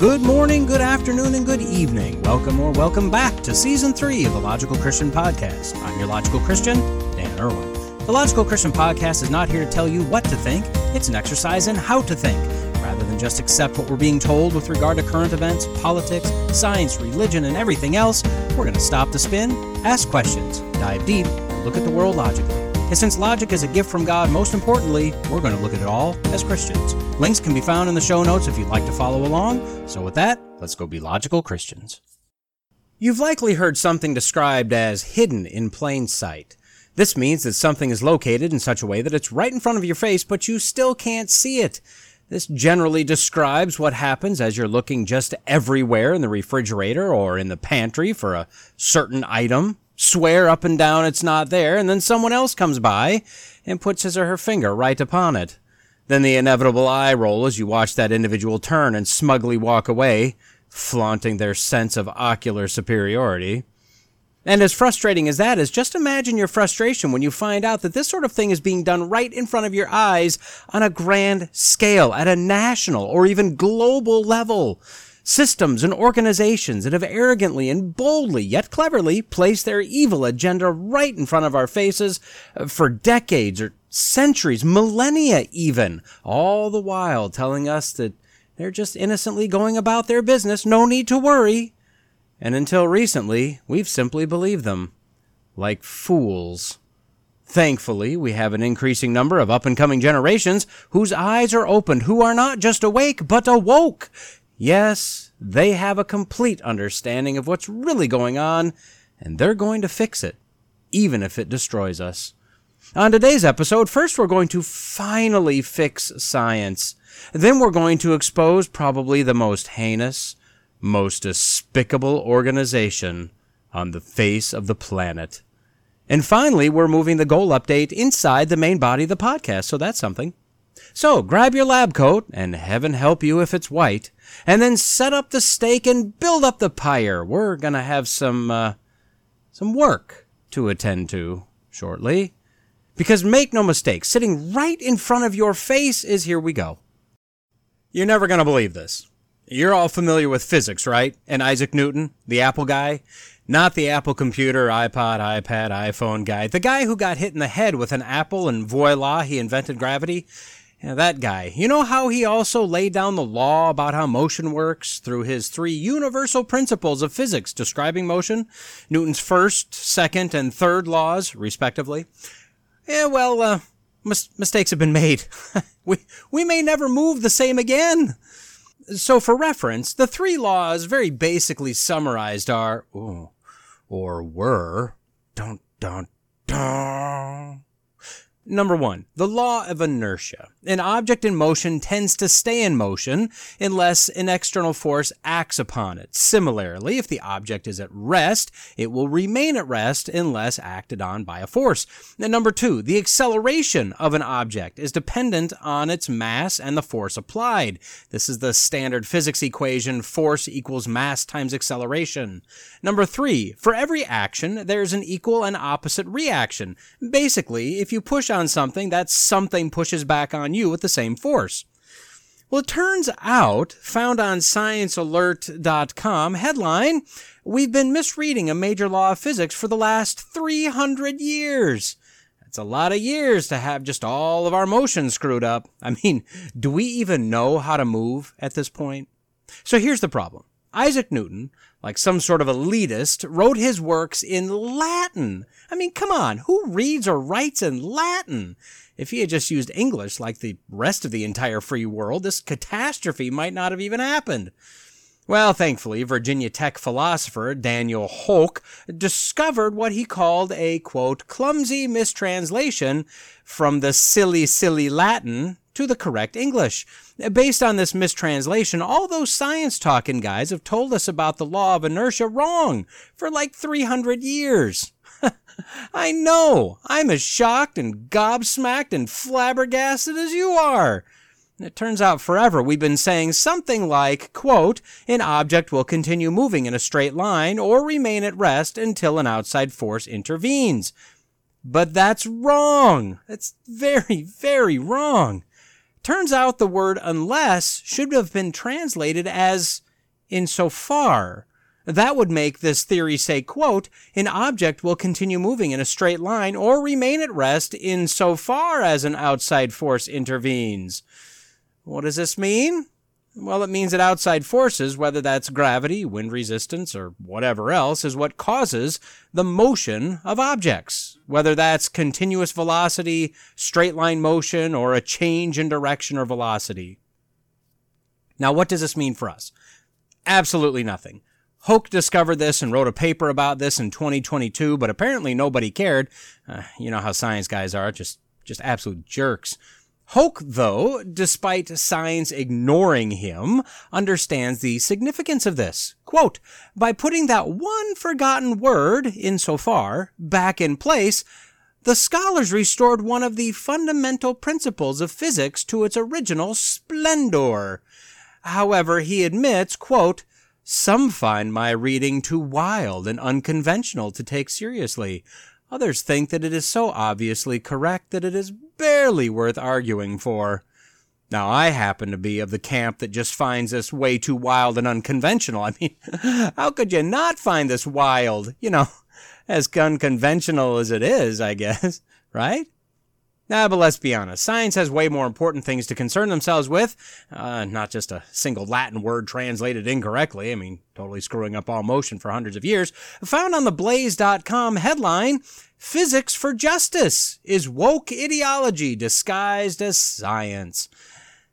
Good morning, good afternoon, and good evening. Welcome or welcome back to season three of the Logical Christian Podcast. I'm your Logical Christian, Dan Irwin. The Logical Christian Podcast is not here to tell you what to think, it's an exercise in how to think. Rather than just accept what we're being told with regard to current events, politics, science, religion, and everything else, we're going to stop the spin, ask questions, dive deep, and look at the world logically. And since logic is a gift from God, most importantly, we're going to look at it all as Christians. Links can be found in the show notes if you'd like to follow along. So, with that, let's go be logical Christians. You've likely heard something described as hidden in plain sight. This means that something is located in such a way that it's right in front of your face, but you still can't see it. This generally describes what happens as you're looking just everywhere in the refrigerator or in the pantry for a certain item swear up and down it's not there, and then someone else comes by and puts his or her finger right upon it. Then the inevitable eye roll as you watch that individual turn and smugly walk away, flaunting their sense of ocular superiority. And as frustrating as that is, just imagine your frustration when you find out that this sort of thing is being done right in front of your eyes on a grand scale, at a national or even global level systems and organizations that have arrogantly and boldly, yet cleverly, placed their evil agenda right in front of our faces uh, for decades or centuries, millennia even, all the while telling us that they're just innocently going about their business, no need to worry. And until recently, we've simply believed them. Like fools. Thankfully, we have an increasing number of up and coming generations whose eyes are opened, who are not just awake, but awoke, Yes, they have a complete understanding of what's really going on, and they're going to fix it, even if it destroys us. On today's episode, first we're going to finally fix science. Then we're going to expose probably the most heinous, most despicable organization on the face of the planet. And finally, we're moving the goal update inside the main body of the podcast, so that's something. So grab your lab coat, and heaven help you if it's white, and then set up the stake and build up the pyre. We're gonna have some, uh, some work to attend to shortly. Because make no mistake, sitting right in front of your face is here we go. You're never gonna believe this. You're all familiar with physics, right? And Isaac Newton, the Apple guy? Not the Apple computer, iPod, iPad, iPhone guy. The guy who got hit in the head with an apple and voila, he invented gravity. Yeah, that guy. You know how he also laid down the law about how motion works through his three universal principles of physics describing motion? Newton's first, second, and third laws, respectively. Yeah, well, uh, mis- mistakes have been made. we, we may never move the same again. So, for reference, the three laws very basically summarized are, ooh, or were, don't, don't, don't. Number one, the law of inertia. An object in motion tends to stay in motion unless an external force acts upon it. Similarly, if the object is at rest, it will remain at rest unless acted on by a force. And number two, the acceleration of an object is dependent on its mass and the force applied. This is the standard physics equation force equals mass times acceleration. Number three, for every action, there's an equal and opposite reaction. Basically, if you push on something, that something pushes back on you with the same force. Well, it turns out, found on sciencealert.com, headline, we've been misreading a major law of physics for the last 300 years. That's a lot of years to have just all of our motion screwed up. I mean, do we even know how to move at this point? So here's the problem. Isaac Newton, like some sort of elitist, wrote his works in Latin. I mean, come on, who reads or writes in Latin? If he had just used English like the rest of the entire free world, this catastrophe might not have even happened. Well, thankfully, Virginia Tech philosopher Daniel Hoek discovered what he called a, quote, clumsy mistranslation from the silly, silly Latin to the correct English. Based on this mistranslation, all those science talking guys have told us about the law of inertia wrong for like 300 years. I know. I'm as shocked and gobsmacked and flabbergasted as you are. It turns out forever we've been saying something like, quote, an object will continue moving in a straight line or remain at rest until an outside force intervenes. But that's wrong. That's very, very wrong. Turns out the word unless should have been translated as insofar. That would make this theory say, quote, an object will continue moving in a straight line or remain at rest insofar as an outside force intervenes. What does this mean? Well, it means that outside forces, whether that's gravity, wind resistance, or whatever else, is what causes the motion of objects. Whether that's continuous velocity, straight line motion, or a change in direction or velocity. Now, what does this mean for us? Absolutely nothing. Hoek discovered this and wrote a paper about this in 2022, but apparently nobody cared. Uh, you know how science guys are, just just absolute jerks. Hoek, though, despite science ignoring him, understands the significance of this. Quote, by putting that one forgotten word, insofar, back in place, the scholars restored one of the fundamental principles of physics to its original splendor. However, he admits, quote, some find my reading too wild and unconventional to take seriously. Others think that it is so obviously correct that it is barely worth arguing for. Now, I happen to be of the camp that just finds this way too wild and unconventional. I mean, how could you not find this wild? You know, as unconventional as it is, I guess, right? Nah, but let's be honest. Science has way more important things to concern themselves with. Uh, not just a single Latin word translated incorrectly. I mean, totally screwing up all motion for hundreds of years. Found on the Blaze.com headline, Physics for Justice is woke ideology disguised as science.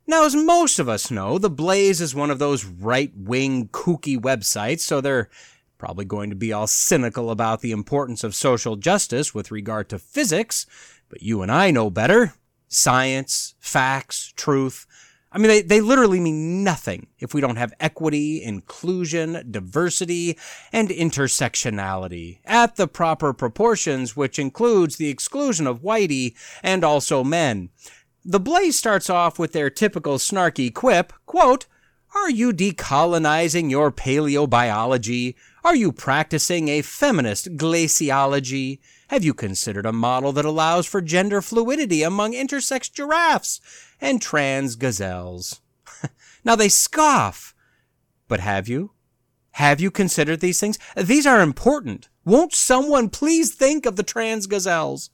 Now, as most of us know, the Blaze is one of those right-wing kooky websites, so they're probably going to be all cynical about the importance of social justice with regard to physics. But you and I know better. Science, facts, truth. I mean, they, they literally mean nothing if we don't have equity, inclusion, diversity, and intersectionality at the proper proportions, which includes the exclusion of whitey and also men. The Blaze starts off with their typical snarky quip, quote, Are you decolonizing your paleobiology? Are you practicing a feminist glaciology? Have you considered a model that allows for gender fluidity among intersex giraffes and trans gazelles? now they scoff. But have you? Have you considered these things? These are important. Won't someone please think of the trans gazelles?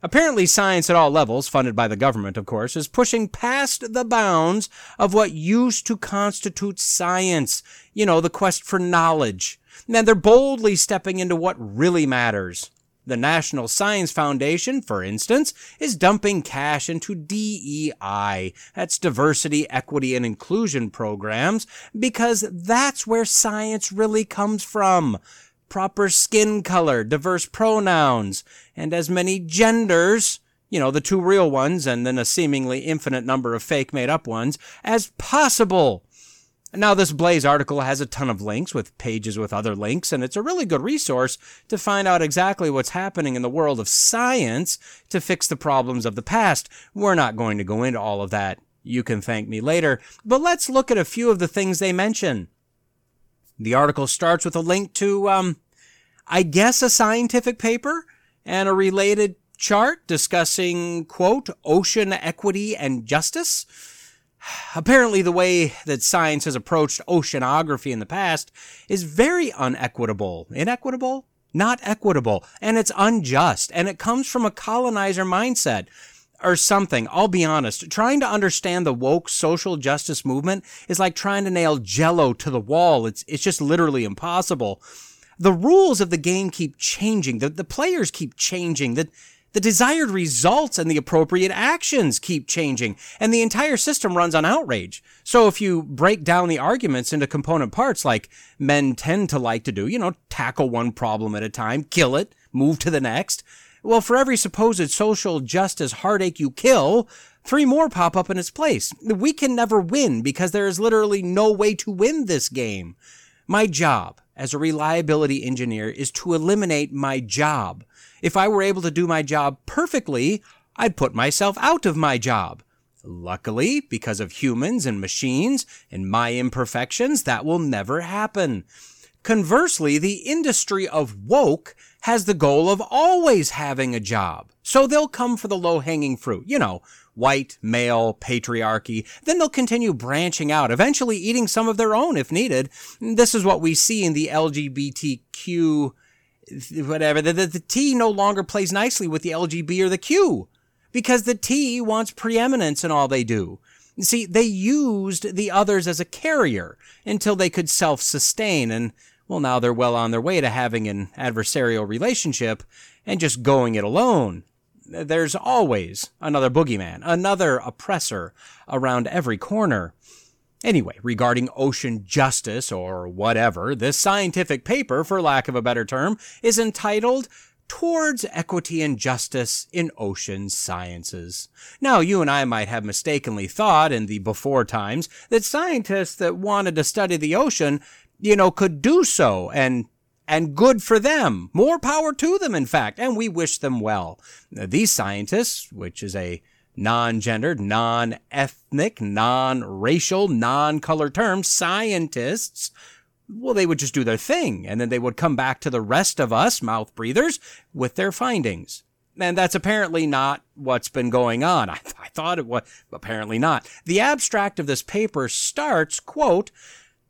Apparently, science at all levels, funded by the government, of course, is pushing past the bounds of what used to constitute science. You know, the quest for knowledge. And they're boldly stepping into what really matters. The National Science Foundation, for instance, is dumping cash into DEI, that's diversity, equity, and inclusion programs, because that's where science really comes from. Proper skin color, diverse pronouns, and as many genders, you know, the two real ones and then a seemingly infinite number of fake made up ones, as possible. Now, this Blaze article has a ton of links with pages with other links, and it's a really good resource to find out exactly what's happening in the world of science to fix the problems of the past. We're not going to go into all of that. You can thank me later. But let's look at a few of the things they mention. The article starts with a link to, um, I guess, a scientific paper and a related chart discussing, quote, ocean equity and justice. Apparently, the way that science has approached oceanography in the past is very unequitable. Inequitable? Not equitable. And it's unjust. And it comes from a colonizer mindset or something. I'll be honest. Trying to understand the woke social justice movement is like trying to nail jello to the wall. It's, it's just literally impossible. The rules of the game keep changing. The, the players keep changing. The, the desired results and the appropriate actions keep changing, and the entire system runs on outrage. So if you break down the arguments into component parts like men tend to like to do, you know, tackle one problem at a time, kill it, move to the next, well, for every supposed social justice heartache you kill, three more pop up in its place. We can never win because there is literally no way to win this game. My job as a reliability engineer is to eliminate my job. If I were able to do my job perfectly, I'd put myself out of my job. Luckily, because of humans and machines and my imperfections, that will never happen. Conversely, the industry of woke has the goal of always having a job. So they'll come for the low hanging fruit. You know, white, male, patriarchy. Then they'll continue branching out, eventually eating some of their own if needed. This is what we see in the LGBTQ, whatever. The, the, the T no longer plays nicely with the LGB or the Q because the T wants preeminence in all they do. See, they used the others as a carrier until they could self sustain, and well, now they're well on their way to having an adversarial relationship and just going it alone there's always another boogeyman, another oppressor around every corner. Anyway, regarding ocean justice or whatever, this scientific paper, for lack of a better term, is entitled Towards Equity and Justice in Ocean Sciences. Now, you and I might have mistakenly thought in the before times that scientists that wanted to study the ocean, you know, could do so and and good for them. More power to them, in fact, and we wish them well. These scientists, which is a non-gendered, non-ethnic, non-racial, non-color terms, scientists, well, they would just do their thing, and then they would come back to the rest of us, mouth breathers, with their findings. And that's apparently not what's been going on. I, th- I thought it was, apparently not. The abstract of this paper starts, quote,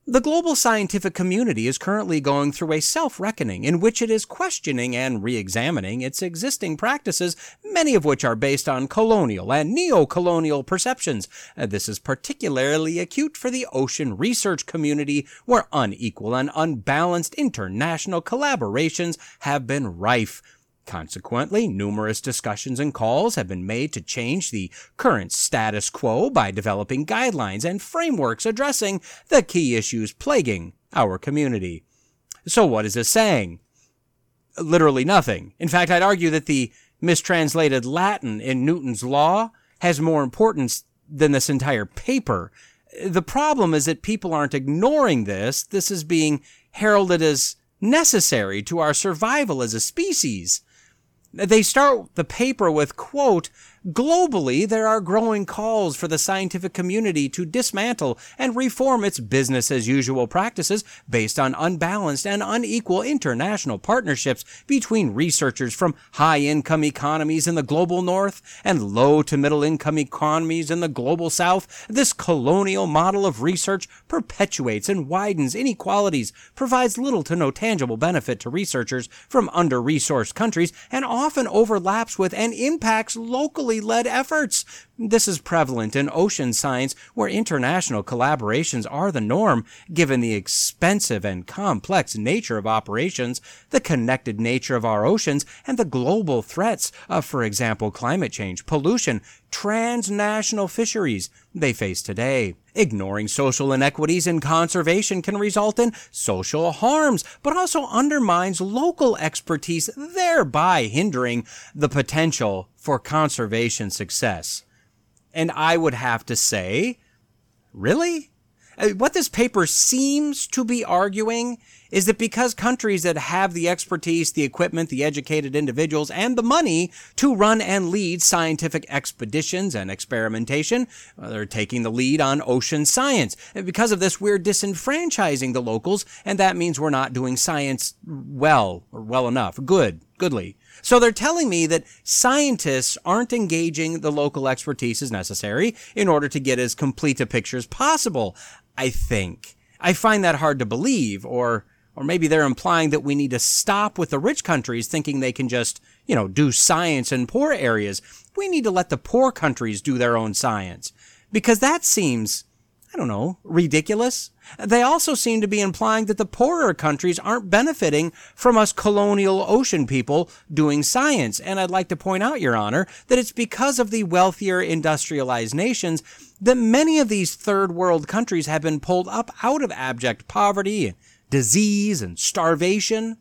the global scientific community is currently going through a self reckoning in which it is questioning and re examining its existing practices, many of which are based on colonial and neo colonial perceptions. Uh, this is particularly acute for the ocean research community, where unequal and unbalanced international collaborations have been rife. Consequently, numerous discussions and calls have been made to change the current status quo by developing guidelines and frameworks addressing the key issues plaguing our community. So what is this saying? Literally nothing. In fact, I'd argue that the mistranslated Latin in Newton's law has more importance than this entire paper. The problem is that people aren't ignoring this. This is being heralded as necessary to our survival as a species. They start the paper with, quote, Globally, there are growing calls for the scientific community to dismantle and reform its business as usual practices based on unbalanced and unequal international partnerships between researchers from high income economies in the global north and low to middle income economies in the global south. This colonial model of research perpetuates and widens inequalities, provides little to no tangible benefit to researchers from under resourced countries, and often overlaps with and impacts locally led efforts. This is prevalent in ocean science where international collaborations are the norm, given the expensive and complex nature of operations, the connected nature of our oceans, and the global threats of, for example, climate change, pollution, transnational fisheries they face today. Ignoring social inequities in conservation can result in social harms, but also undermines local expertise, thereby hindering the potential for conservation success. And I would have to say, really? Uh, what this paper seems to be arguing is that because countries that have the expertise, the equipment, the educated individuals, and the money to run and lead scientific expeditions and experimentation, they're taking the lead on ocean science. And because of this, we're disenfranchising the locals, and that means we're not doing science well or well enough, good, goodly. So they're telling me that scientists aren't engaging the local expertise as necessary in order to get as complete a picture as possible. I think. I find that hard to believe, or or maybe they're implying that we need to stop with the rich countries thinking they can just, you know, do science in poor areas. We need to let the poor countries do their own science. Because that seems, I don't know, ridiculous. They also seem to be implying that the poorer countries aren't benefiting from us colonial ocean people doing science. And I'd like to point out, Your Honor, that it's because of the wealthier industrialized nations that many of these third world countries have been pulled up out of abject poverty and disease and starvation.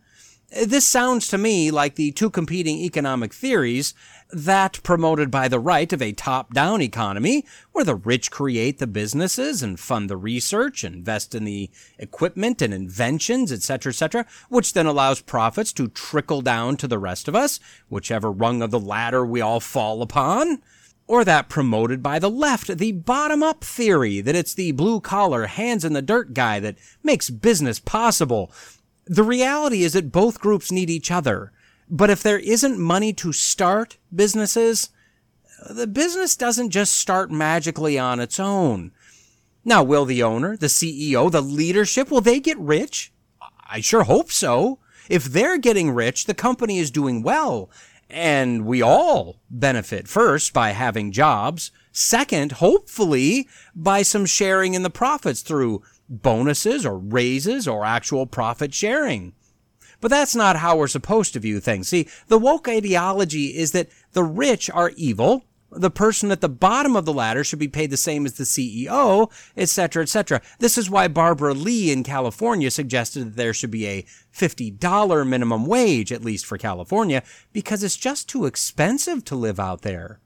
This sounds to me like the two competing economic theories that promoted by the right of a top down economy, where the rich create the businesses and fund the research, invest in the equipment and inventions, etc., etc., which then allows profits to trickle down to the rest of us, whichever rung of the ladder we all fall upon or that promoted by the left, the bottom up theory that it's the blue collar, hands in the dirt guy that makes business possible. The reality is that both groups need each other. But if there isn't money to start businesses, the business doesn't just start magically on its own. Now, will the owner, the CEO, the leadership, will they get rich? I sure hope so. If they're getting rich, the company is doing well. And we all benefit first by having jobs. Second, hopefully by some sharing in the profits through bonuses or raises or actual profit sharing. But that's not how we're supposed to view things. See, the woke ideology is that the rich are evil the person at the bottom of the ladder should be paid the same as the CEO, etc., etc. This is why Barbara Lee in California suggested that there should be a $50 minimum wage, at least for California, because it's just too expensive to live out there.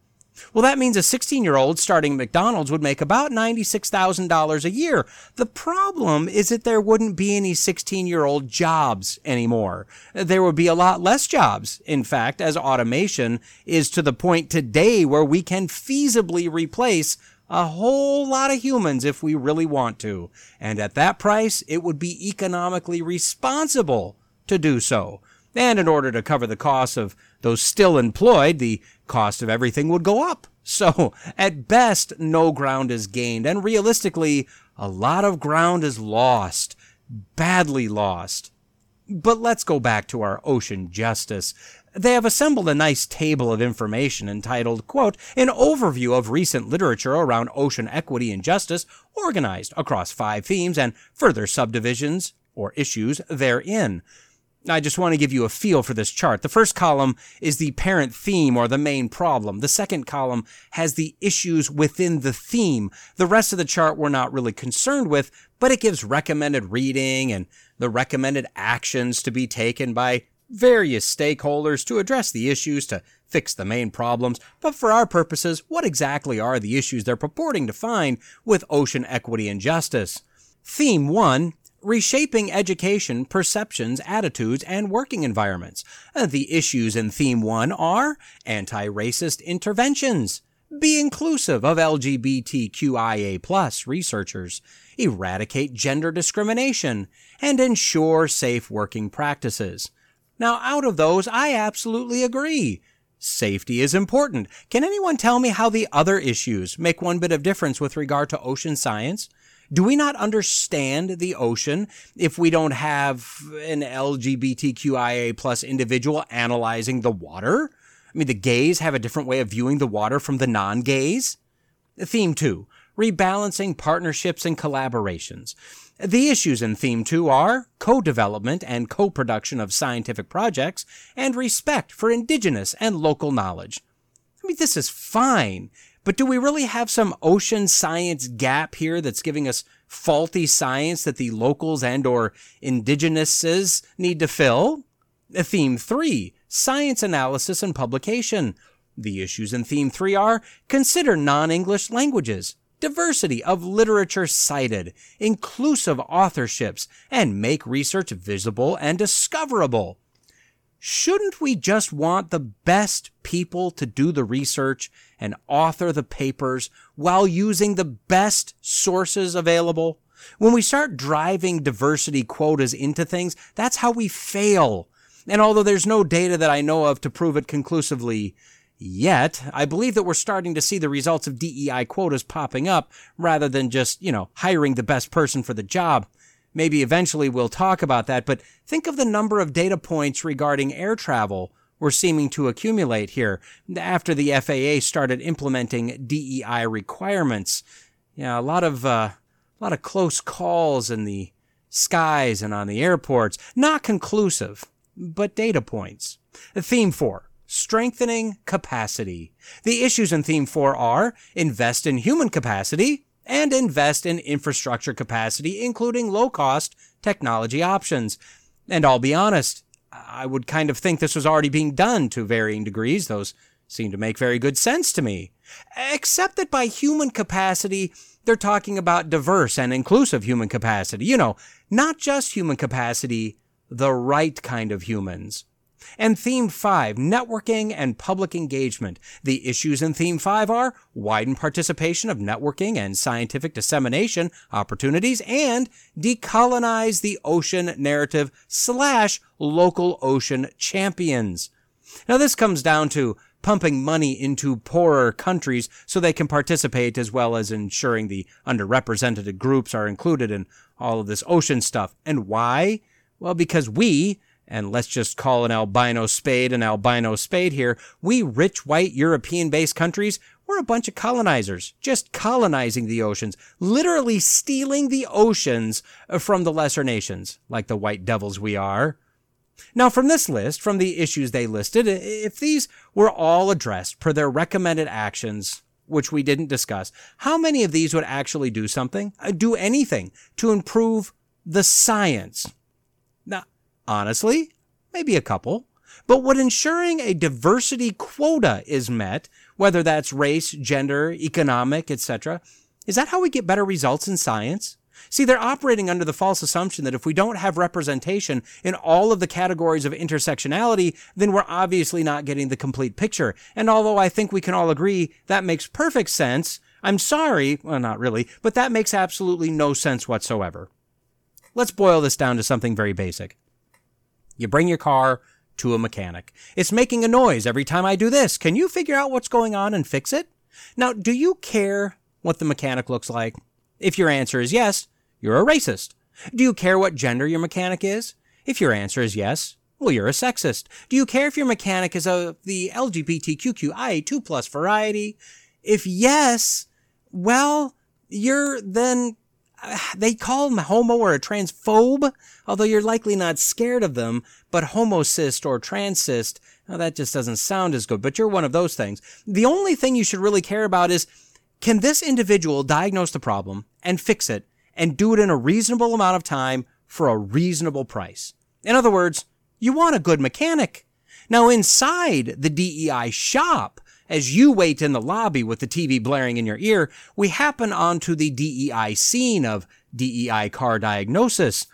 Well, that means a 16 year old starting McDonald's would make about $96,000 a year. The problem is that there wouldn't be any 16 year old jobs anymore. There would be a lot less jobs, in fact, as automation is to the point today where we can feasibly replace a whole lot of humans if we really want to. And at that price, it would be economically responsible to do so. And in order to cover the costs of those still employed, the cost of everything would go up. So, at best, no ground is gained, and realistically, a lot of ground is lost. Badly lost. But let's go back to our ocean justice. They have assembled a nice table of information entitled, quote, An Overview of Recent Literature Around Ocean Equity and Justice, organized across five themes and further subdivisions or issues therein. I just want to give you a feel for this chart. The first column is the parent theme or the main problem. The second column has the issues within the theme. The rest of the chart we're not really concerned with, but it gives recommended reading and the recommended actions to be taken by various stakeholders to address the issues to fix the main problems. But for our purposes, what exactly are the issues they're purporting to find with ocean equity and justice? Theme 1 reshaping education, perceptions, attitudes, and working environments. Uh, the issues in Theme 1 are anti-racist interventions, be inclusive of LGBTQIA researchers, eradicate gender discrimination, and ensure safe working practices. Now, out of those, I absolutely agree. Safety is important. Can anyone tell me how the other issues make one bit of difference with regard to ocean science? Do we not understand the ocean if we don't have an LGBTQIA plus individual analyzing the water? I mean, the gays have a different way of viewing the water from the non-gays. Theme two, rebalancing partnerships and collaborations. The issues in Theme 2 are co-development and co-production of scientific projects and respect for indigenous and local knowledge. I mean, this is fine. But do we really have some ocean science gap here that's giving us faulty science that the locals and or indigenous's need to fill? Theme 3, science analysis and publication. The issues in theme 3 are consider non-English languages, diversity of literature cited, inclusive authorships, and make research visible and discoverable shouldn't we just want the best people to do the research and author the papers while using the best sources available? When we start driving diversity quotas into things, that's how we fail. And although there's no data that I know of to prove it conclusively yet, I believe that we're starting to see the results of DEI quotas popping up rather than just, you know, hiring the best person for the job maybe eventually we'll talk about that, but think of the number of data points regarding air travel we're seeming to accumulate here after the FAA started implementing DEI requirements. Yeah, a lot of uh, a lot of close calls in the skies and on the airports. Not conclusive, but data points. Theme 4. Strengthening capacity. The issues in Theme 4 are invest in human capacity, and invest in infrastructure capacity, including low cost technology options. And I'll be honest, I would kind of think this was already being done to varying degrees. Those seem to make very good sense to me. Except that by human capacity, they're talking about diverse and inclusive human capacity. You know, not just human capacity, the right kind of humans. And theme five, networking and public engagement. The issues in theme five are widen participation of networking and scientific dissemination opportunities and decolonize the ocean narrative slash local ocean champions. Now this comes down to pumping money into poorer countries so they can participate as well as ensuring the underrepresented groups are included in all of this ocean stuff. And why? Well, because we, and let's just call an albino spade an albino spade here, we rich white European based countries, we're a bunch of colonizers, just colonizing the oceans, literally stealing the oceans from the lesser nations, like the white devils we are. Now, from this list, from the issues they listed, if these were all addressed per their recommended actions, which we didn't discuss, how many of these would actually do something, uh, do anything to improve the science? Now, honestly, maybe a couple. But what ensuring a diversity quota is met, whether that's race, gender, economic, etc., is that how we get better results in science? See, they're operating under the false assumption that if we don't have representation in all of the categories of intersectionality, then we're obviously not getting the complete picture. And although I think we can all agree that makes perfect sense, I'm sorry, well, not really, but that makes absolutely no sense whatsoever. Let's boil this down to something very basic. You bring your car to a mechanic. It's making a noise every time I do this. Can you figure out what's going on and fix it? Now, do you care what the mechanic looks like? If your answer is yes, you're a racist. Do you care what gender your mechanic is? If your answer is yes, well, you're a sexist. Do you care if your mechanic is of the LGBTQIA2 plus variety? If yes, well, you're then, they call them homo or a transphobe, although you're likely not scared of them, but homocyst or transcyst, well, that just doesn't sound as good, but you're one of those things. The only thing you should really care about is can this individual diagnose the problem and fix it and do it in a reasonable amount of time for a reasonable price? In other words, you want a good mechanic. Now, inside the DEI shop, as you wait in the lobby with the TV blaring in your ear, we happen onto the DEI scene of DEI car diagnosis.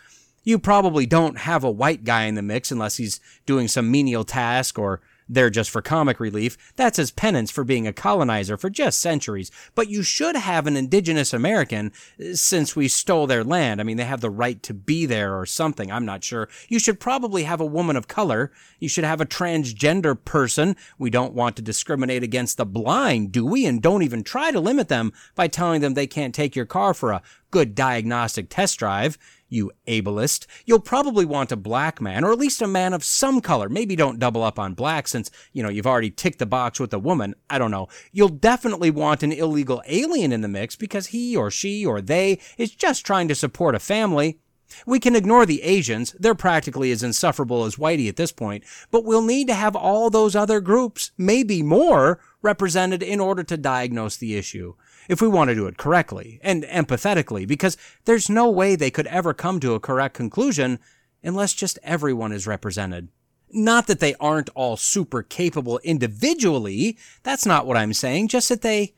You probably don't have a white guy in the mix unless he's doing some menial task or they're just for comic relief. That's his penance for being a colonizer for just centuries. But you should have an indigenous American uh, since we stole their land. I mean, they have the right to be there or something. I'm not sure. You should probably have a woman of color. You should have a transgender person. We don't want to discriminate against the blind, do we? And don't even try to limit them by telling them they can't take your car for a good diagnostic test drive you ableist. You'll probably want a black man, or at least a man of some color. Maybe don't double up on black since, you know, you've already ticked the box with a woman. I don't know. You'll definitely want an illegal alien in the mix because he or she or they is just trying to support a family. We can ignore the Asians. They're practically as insufferable as Whitey at this point, but we'll need to have all those other groups, maybe more, represented in order to diagnose the issue if we want to do it correctly and empathetically, because there's no way they could ever come to a correct conclusion unless just everyone is represented. Not that they aren't all super capable individually. That's not what I'm saying. Just that they,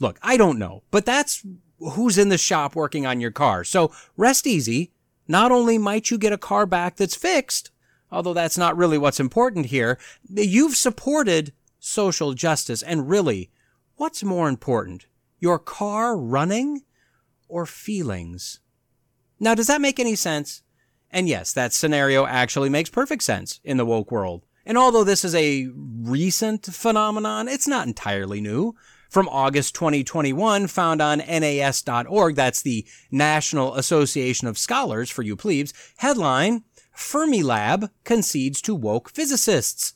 look, I don't know, but that's who's in the shop working on your car. So rest easy. Not only might you get a car back that's fixed, although that's not really what's important here, you've supported social justice and really What's more important, your car running or feelings? Now, does that make any sense? And yes, that scenario actually makes perfect sense in the woke world. And although this is a recent phenomenon, it's not entirely new. From August 2021, found on NAS.org, that's the National Association of Scholars for you plebes, headline, Fermilab concedes to woke physicists.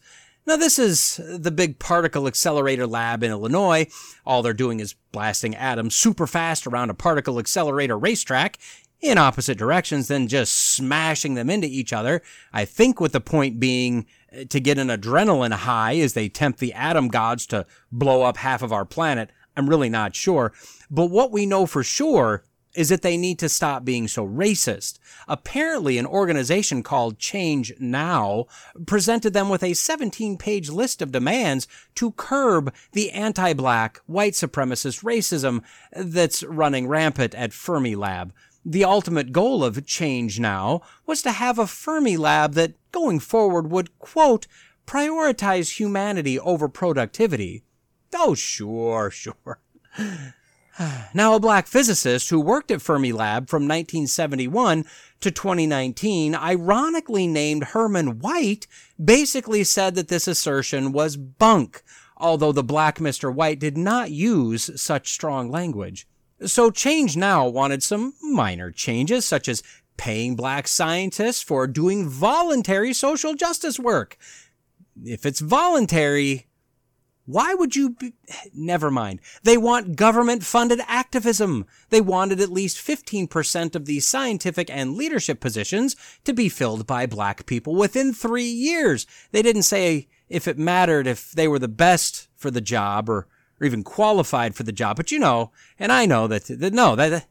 Now, this is the big particle accelerator lab in Illinois. All they're doing is blasting atoms super fast around a particle accelerator racetrack in opposite directions, then just smashing them into each other. I think with the point being uh, to get an adrenaline high as they tempt the atom gods to blow up half of our planet. I'm really not sure. But what we know for sure is that they need to stop being so racist. Apparently, an organization called Change Now presented them with a 17 page list of demands to curb the anti black, white supremacist racism that's running rampant at Fermilab. The ultimate goal of Change Now was to have a Fermilab that, going forward, would, quote, prioritize humanity over productivity. Oh, sure, sure. Now, a black physicist who worked at Fermilab from 1971 to 2019, ironically named Herman White, basically said that this assertion was bunk, although the black Mr. White did not use such strong language. So Change Now wanted some minor changes, such as paying black scientists for doing voluntary social justice work. If it's voluntary, why would you be? Never mind. They want government funded activism. They wanted at least 15% of the scientific and leadership positions to be filled by black people within three years. They didn't say if it mattered if they were the best for the job or, or even qualified for the job. But you know, and I know that, that no, that,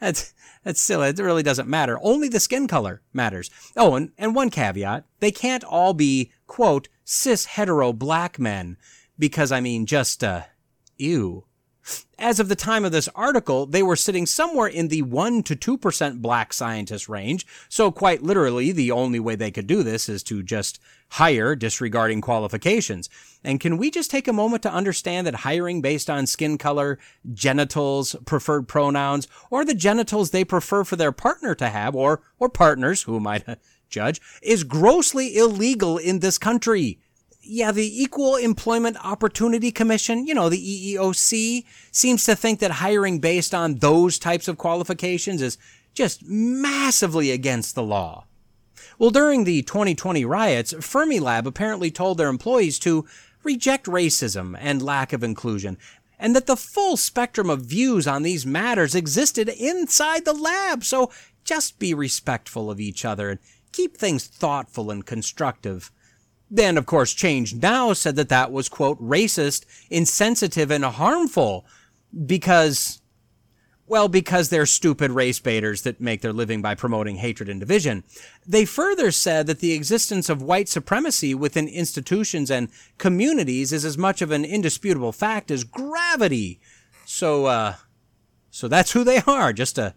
that's, that's silly. It really doesn't matter. Only the skin color matters. Oh, and, and one caveat. They can't all be, quote, cis hetero black men because I mean, just, uh, ew. As of the time of this article, they were sitting somewhere in the 1 to 2% black scientist range, so quite literally, the only way they could do this is to just hire disregarding qualifications. And can we just take a moment to understand that hiring based on skin color, genitals, preferred pronouns, or the genitals they prefer for their partner to have, or, or partners, who might uh, judge, is grossly illegal in this country yeah, the Equal Employment Opportunity Commission, you know, the EEOC, seems to think that hiring based on those types of qualifications is just massively against the law. Well, during the 2020 riots, Fermilab apparently told their employees to reject racism and lack of inclusion, and that the full spectrum of views on these matters existed inside the lab, so just be respectful of each other and keep things thoughtful and constructive. Then, of course, Change Now said that that was, quote, racist, insensitive, and harmful because, well, because they're stupid race baiters that make their living by promoting hatred and division. They further said that the existence of white supremacy within institutions and communities is as much of an indisputable fact as gravity. So, uh, so that's who they are, just a,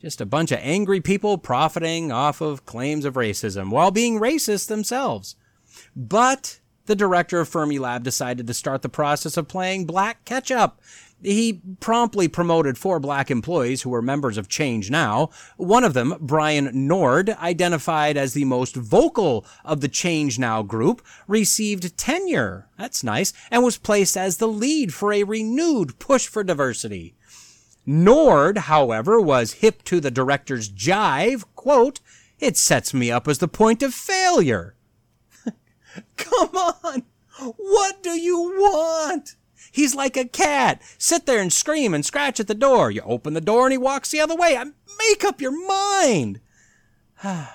just a bunch of angry people profiting off of claims of racism while being racist themselves. But the director of Fermilab decided to start the process of playing black catch up. He promptly promoted four black employees who were members of Change Now. One of them, Brian Nord, identified as the most vocal of the Change Now group, received tenure. That's nice. And was placed as the lead for a renewed push for diversity. Nord, however, was hip to the director's jive. Quote, it sets me up as the point of failure. Come on! What do you want? He's like a cat. Sit there and scream and scratch at the door. You open the door and he walks the other way. Make up your mind.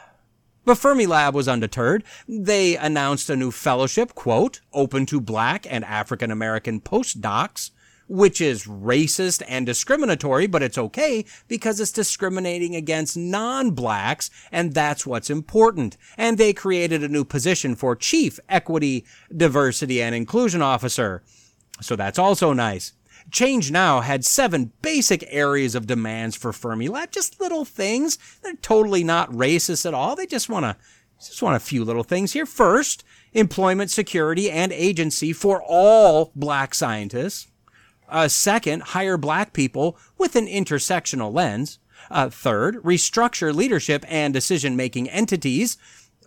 But Fermilab was undeterred. They announced a new fellowship, quote, open to black and African American postdocs which is racist and discriminatory, but it's okay because it's discriminating against non-blacks, and that's what's important. And they created a new position for Chief Equity, Diversity, and Inclusion Officer. So that's also nice. Change Now had seven basic areas of demands for Fermilab, just little things. They're totally not racist at all. They just want to just want a few little things here. First, employment security and agency for all black scientists. Uh, second, hire black people with an intersectional lens. Uh, third, restructure leadership and decision making entities.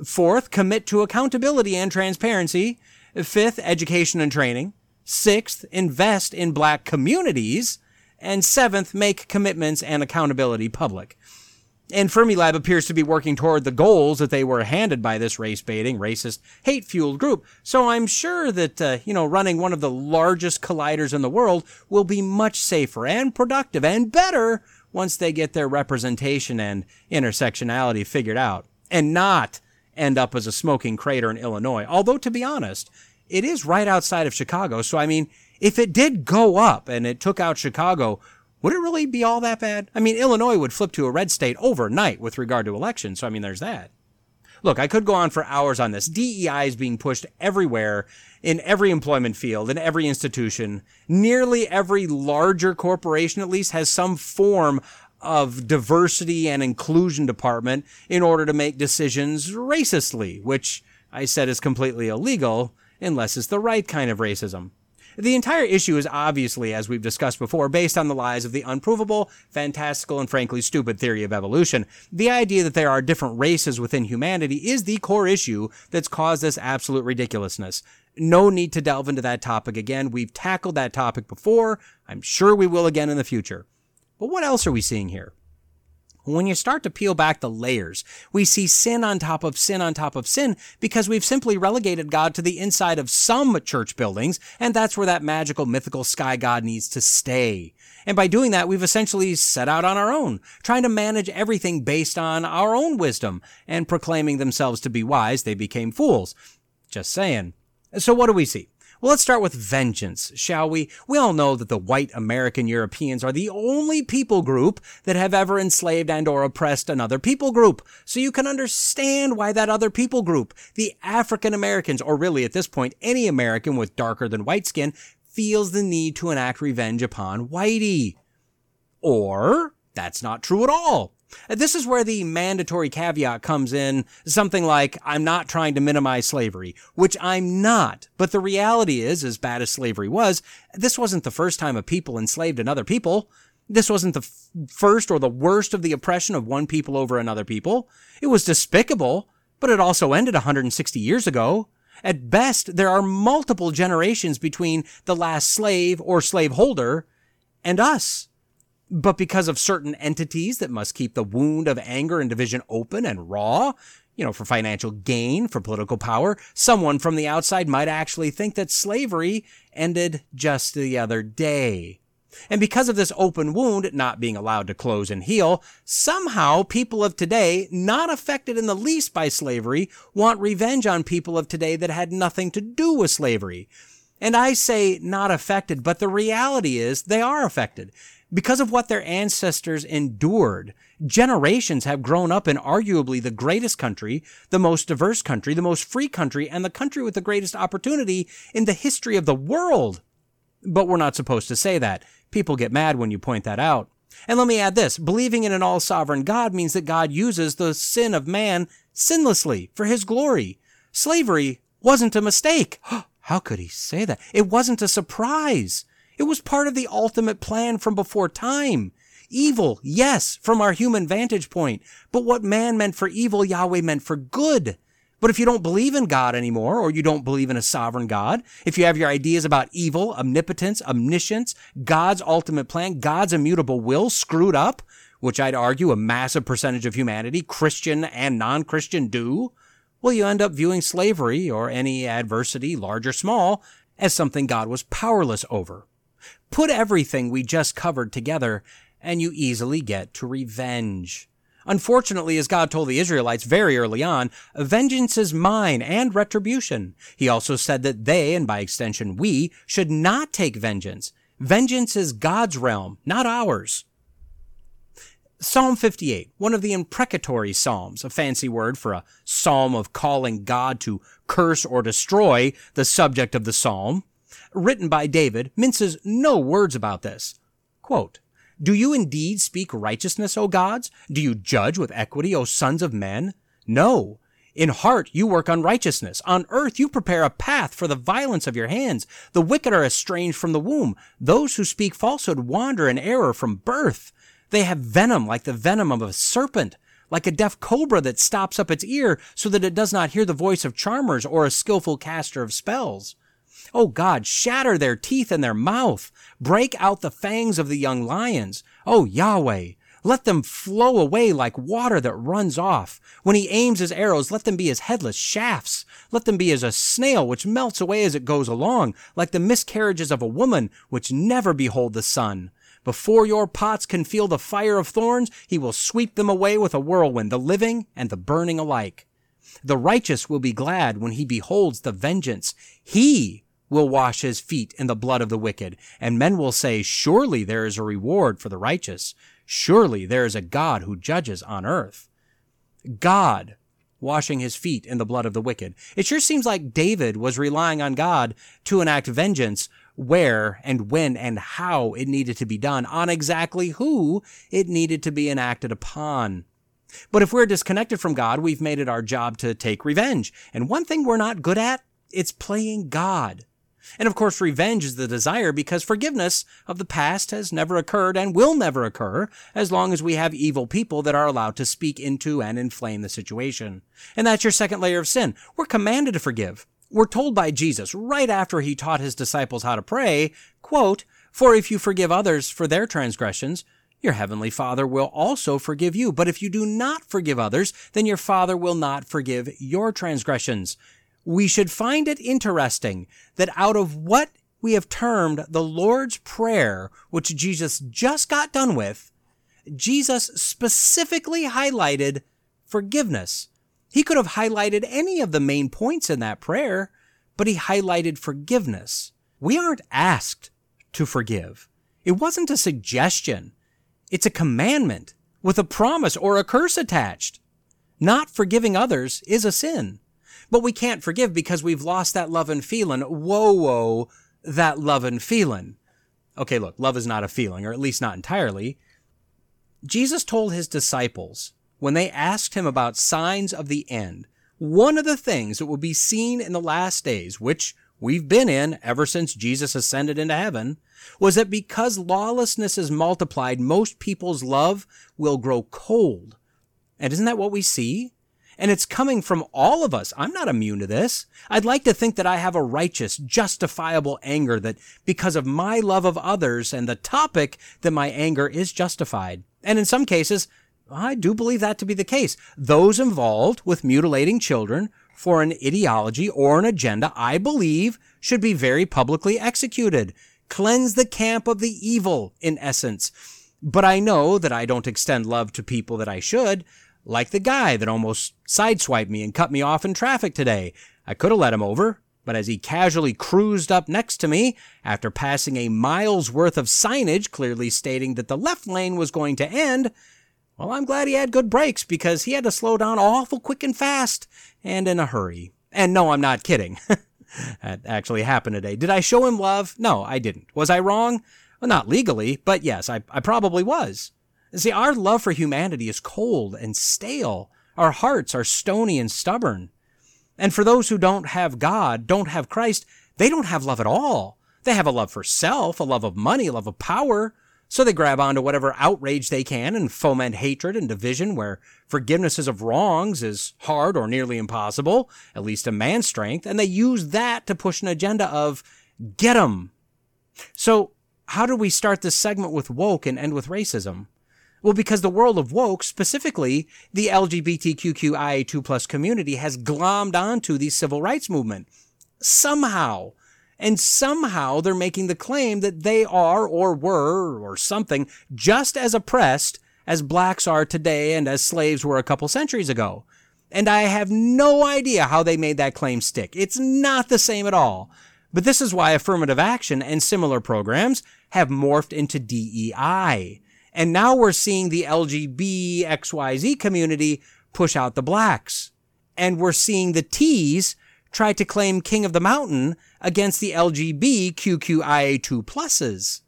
Fourth, commit to accountability and transparency. Fifth, education and training. Sixth, invest in black communities. And seventh, make commitments and accountability public. And Fermilab appears to be working toward the goals that they were handed by this race baiting, racist, hate fueled group. So I'm sure that, uh, you know, running one of the largest colliders in the world will be much safer and productive and better once they get their representation and intersectionality figured out and not end up as a smoking crater in Illinois. Although, to be honest, it is right outside of Chicago. So, I mean, if it did go up and it took out Chicago, would it really be all that bad? I mean, Illinois would flip to a red state overnight with regard to elections, so I mean, there's that. Look, I could go on for hours on this. DEI is being pushed everywhere, in every employment field, in every institution. Nearly every larger corporation, at least, has some form of diversity and inclusion department in order to make decisions racistly, which I said is completely illegal unless it's the right kind of racism. The entire issue is obviously, as we've discussed before, based on the lies of the unprovable, fantastical, and frankly stupid theory of evolution. The idea that there are different races within humanity is the core issue that's caused this absolute ridiculousness. No need to delve into that topic again. We've tackled that topic before. I'm sure we will again in the future. But what else are we seeing here? When you start to peel back the layers, we see sin on top of sin on top of sin because we've simply relegated God to the inside of some church buildings, and that's where that magical, mythical sky God needs to stay. And by doing that, we've essentially set out on our own, trying to manage everything based on our own wisdom, and proclaiming themselves to be wise, they became fools. Just saying. So what do we see? Well, let's start with vengeance, shall we? We all know that the white American Europeans are the only people group that have ever enslaved and or oppressed another people group. So you can understand why that other people group, the African Americans, or really at this point, any American with darker than white skin, feels the need to enact revenge upon Whitey. Or, that's not true at all. Uh, this is where the mandatory caveat comes in, something like, I'm not trying to minimize slavery, which I'm not. But the reality is, as bad as slavery was, this wasn't the first time a people enslaved another people. This wasn't the f- first or the worst of the oppression of one people over another people. It was despicable, but it also ended 160 years ago. At best, there are multiple generations between the last slave or slaveholder and us but because of certain entities that must keep the wound of anger and division open and raw, you know, for financial gain, for political power, someone from the outside might actually think that slavery ended just the other day. And because of this open wound not being allowed to close and heal, somehow people of today, not affected in the least by slavery, want revenge on people of today that had nothing to do with slavery. And I say not affected, but the reality is they are affected. Because of what their ancestors endured, generations have grown up in arguably the greatest country, the most diverse country, the most free country, and the country with the greatest opportunity in the history of the world. But we're not supposed to say that. People get mad when you point that out. And let me add this believing in an all sovereign God means that God uses the sin of man sinlessly for his glory. Slavery wasn't a mistake. How could he say that? It wasn't a surprise. It was part of the ultimate plan from before time. Evil, yes, from our human vantage point, but what man meant for evil, Yahweh meant for good. But if you don't believe in God anymore, or you don't believe in a sovereign God, if you have your ideas about evil, omnipotence, omniscience, God's ultimate plan, God's immutable will screwed up, which I'd argue a massive percentage of humanity, Christian and non-Christian, do, well, you end up viewing slavery or any adversity, large or small, as something God was powerless over. Put everything we just covered together, and you easily get to revenge. Unfortunately, as God told the Israelites very early on, vengeance is mine and retribution. He also said that they, and by extension we, should not take vengeance. Vengeance is God's realm, not ours. Psalm 58, one of the imprecatory psalms, a fancy word for a psalm of calling God to curse or destroy the subject of the psalm written by David, minces no words about this. Quote, Do you indeed speak righteousness, O gods? Do you judge with equity, O sons of men? No. In heart you work unrighteousness. On earth you prepare a path for the violence of your hands. The wicked are estranged from the womb. Those who speak falsehood wander in error from birth. They have venom like the venom of a serpent, like a deaf cobra that stops up its ear so that it does not hear the voice of charmers or a skillful caster of spells. Oh God, shatter their teeth in their mouth. Break out the fangs of the young lions. Oh Yahweh, let them flow away like water that runs off. When he aims his arrows, let them be as headless shafts. Let them be as a snail which melts away as it goes along, like the miscarriages of a woman which never behold the sun. Before your pots can feel the fire of thorns, he will sweep them away with a whirlwind, the living and the burning alike. The righteous will be glad when he beholds the vengeance. He will wash his feet in the blood of the wicked, and men will say, Surely there is a reward for the righteous. Surely there is a God who judges on earth. God washing his feet in the blood of the wicked. It sure seems like David was relying on God to enact vengeance where and when and how it needed to be done, on exactly who it needed to be enacted upon. But if we're disconnected from God, we've made it our job to take revenge. And one thing we're not good at, it's playing God. And of course, revenge is the desire because forgiveness of the past has never occurred and will never occur as long as we have evil people that are allowed to speak into and inflame the situation. And that's your second layer of sin. We're commanded to forgive. We're told by Jesus right after he taught his disciples how to pray, quote, For if you forgive others for their transgressions, your heavenly Father will also forgive you. But if you do not forgive others, then your Father will not forgive your transgressions we should find it interesting that out of what we have termed the Lord's Prayer, which Jesus just got done with, Jesus specifically highlighted forgiveness. He could have highlighted any of the main points in that prayer, but he highlighted forgiveness. We aren't asked to forgive. It wasn't a suggestion. It's a commandment with a promise or a curse attached. Not forgiving others is a sin. But we can't forgive because we've lost that love and feeling. Whoa, whoa, that love and feeling. Okay, look, love is not a feeling, or at least not entirely. Jesus told his disciples when they asked him about signs of the end, one of the things that will be seen in the last days, which we've been in ever since Jesus ascended into heaven, was that because lawlessness is multiplied, most people's love will grow cold. And isn't that what we see? And it's coming from all of us. I'm not immune to this. I'd like to think that I have a righteous, justifiable anger that because of my love of others and the topic that my anger is justified. And in some cases, I do believe that to be the case. Those involved with mutilating children for an ideology or an agenda, I believe should be very publicly executed. Cleanse the camp of the evil, in essence. But I know that I don't extend love to people that I should like the guy that almost sideswiped me and cut me off in traffic today. I could have let him over, but as he casually cruised up next to me after passing a mile's worth of signage clearly stating that the left lane was going to end, well, I'm glad he had good brakes because he had to slow down awful quick and fast and in a hurry. And no, I'm not kidding. that actually happened today. Did I show him love? No, I didn't. Was I wrong? Well, not legally, but yes, I, I probably was. See, our love for humanity is cold and stale. Our hearts are stony and stubborn. And for those who don't have God, don't have Christ, they don't have love at all. They have a love for self, a love of money, a love of power. So they grab onto whatever outrage they can and foment hatred and division where forgivenesses of wrongs is hard or nearly impossible, at least in man's strength. And they use that to push an agenda of get 'em. So how do we start this segment with woke and end with racism? Well, because the world of woke, specifically the LGBTQIA2 plus community, has glommed onto the civil rights movement. Somehow. And somehow they're making the claim that they are or were or something just as oppressed as blacks are today and as slaves were a couple centuries ago. And I have no idea how they made that claim stick. It's not the same at all. But this is why affirmative action and similar programs have morphed into DEI. And now we're seeing the LGB XYZ community push out the blacks. And we're seeing the T's try to claim King of the Mountain against the LGBTQIA2 pluses.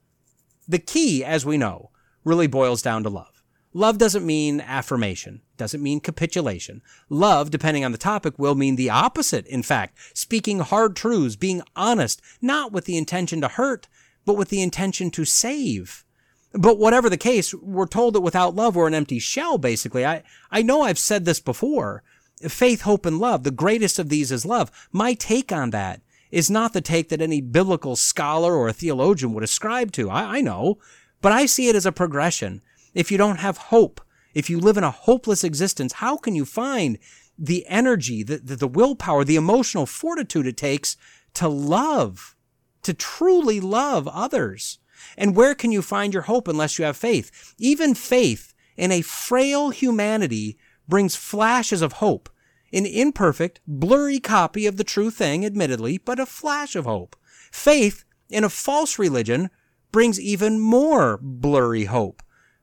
The key, as we know, really boils down to love. Love doesn't mean affirmation, doesn't mean capitulation. Love, depending on the topic, will mean the opposite, in fact, speaking hard truths, being honest, not with the intention to hurt, but with the intention to save. But whatever the case, we're told that without love, we're an empty shell, basically. I, I know I've said this before. Faith, hope, and love. The greatest of these is love. My take on that is not the take that any biblical scholar or theologian would ascribe to. I, I know. But I see it as a progression. If you don't have hope, if you live in a hopeless existence, how can you find the energy, the, the, the willpower, the emotional fortitude it takes to love, to truly love others? And where can you find your hope unless you have faith? Even faith in a frail humanity brings flashes of hope. An imperfect, blurry copy of the true thing, admittedly, but a flash of hope. Faith in a false religion brings even more blurry hope.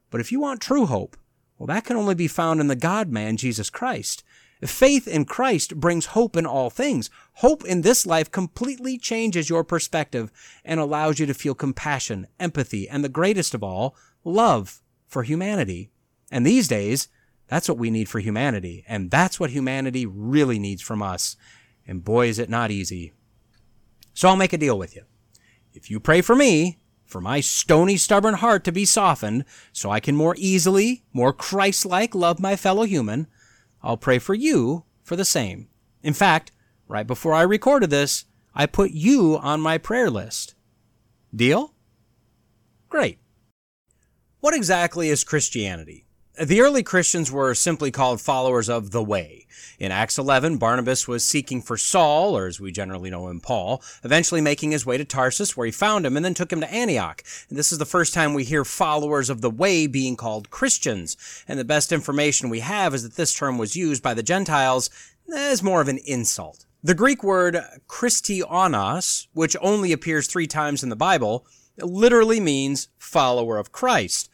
But if you want true hope, Well, that can only be found in the God man, Jesus Christ. Faith in Christ brings hope in all things. Hope in this life completely changes your perspective and allows you to feel compassion, empathy, and the greatest of all, love for humanity. And these days, that's what we need for humanity. And that's what humanity really needs from us. And boy, is it not easy. So I'll make a deal with you. If you pray for me, for my stony, stubborn heart to be softened, so I can more easily, more Christ like love my fellow human, I'll pray for you for the same. In fact, right before I recorded this, I put you on my prayer list. Deal? Great. What exactly is Christianity? The early Christians were simply called followers of the way. In Acts 11, Barnabas was seeking for Saul, or as we generally know him, Paul, eventually making his way to Tarsus, where he found him and then took him to Antioch. And this is the first time we hear followers of the way being called Christians. And the best information we have is that this term was used by the Gentiles as more of an insult. The Greek word Christianos, which only appears three times in the Bible, literally means follower of Christ.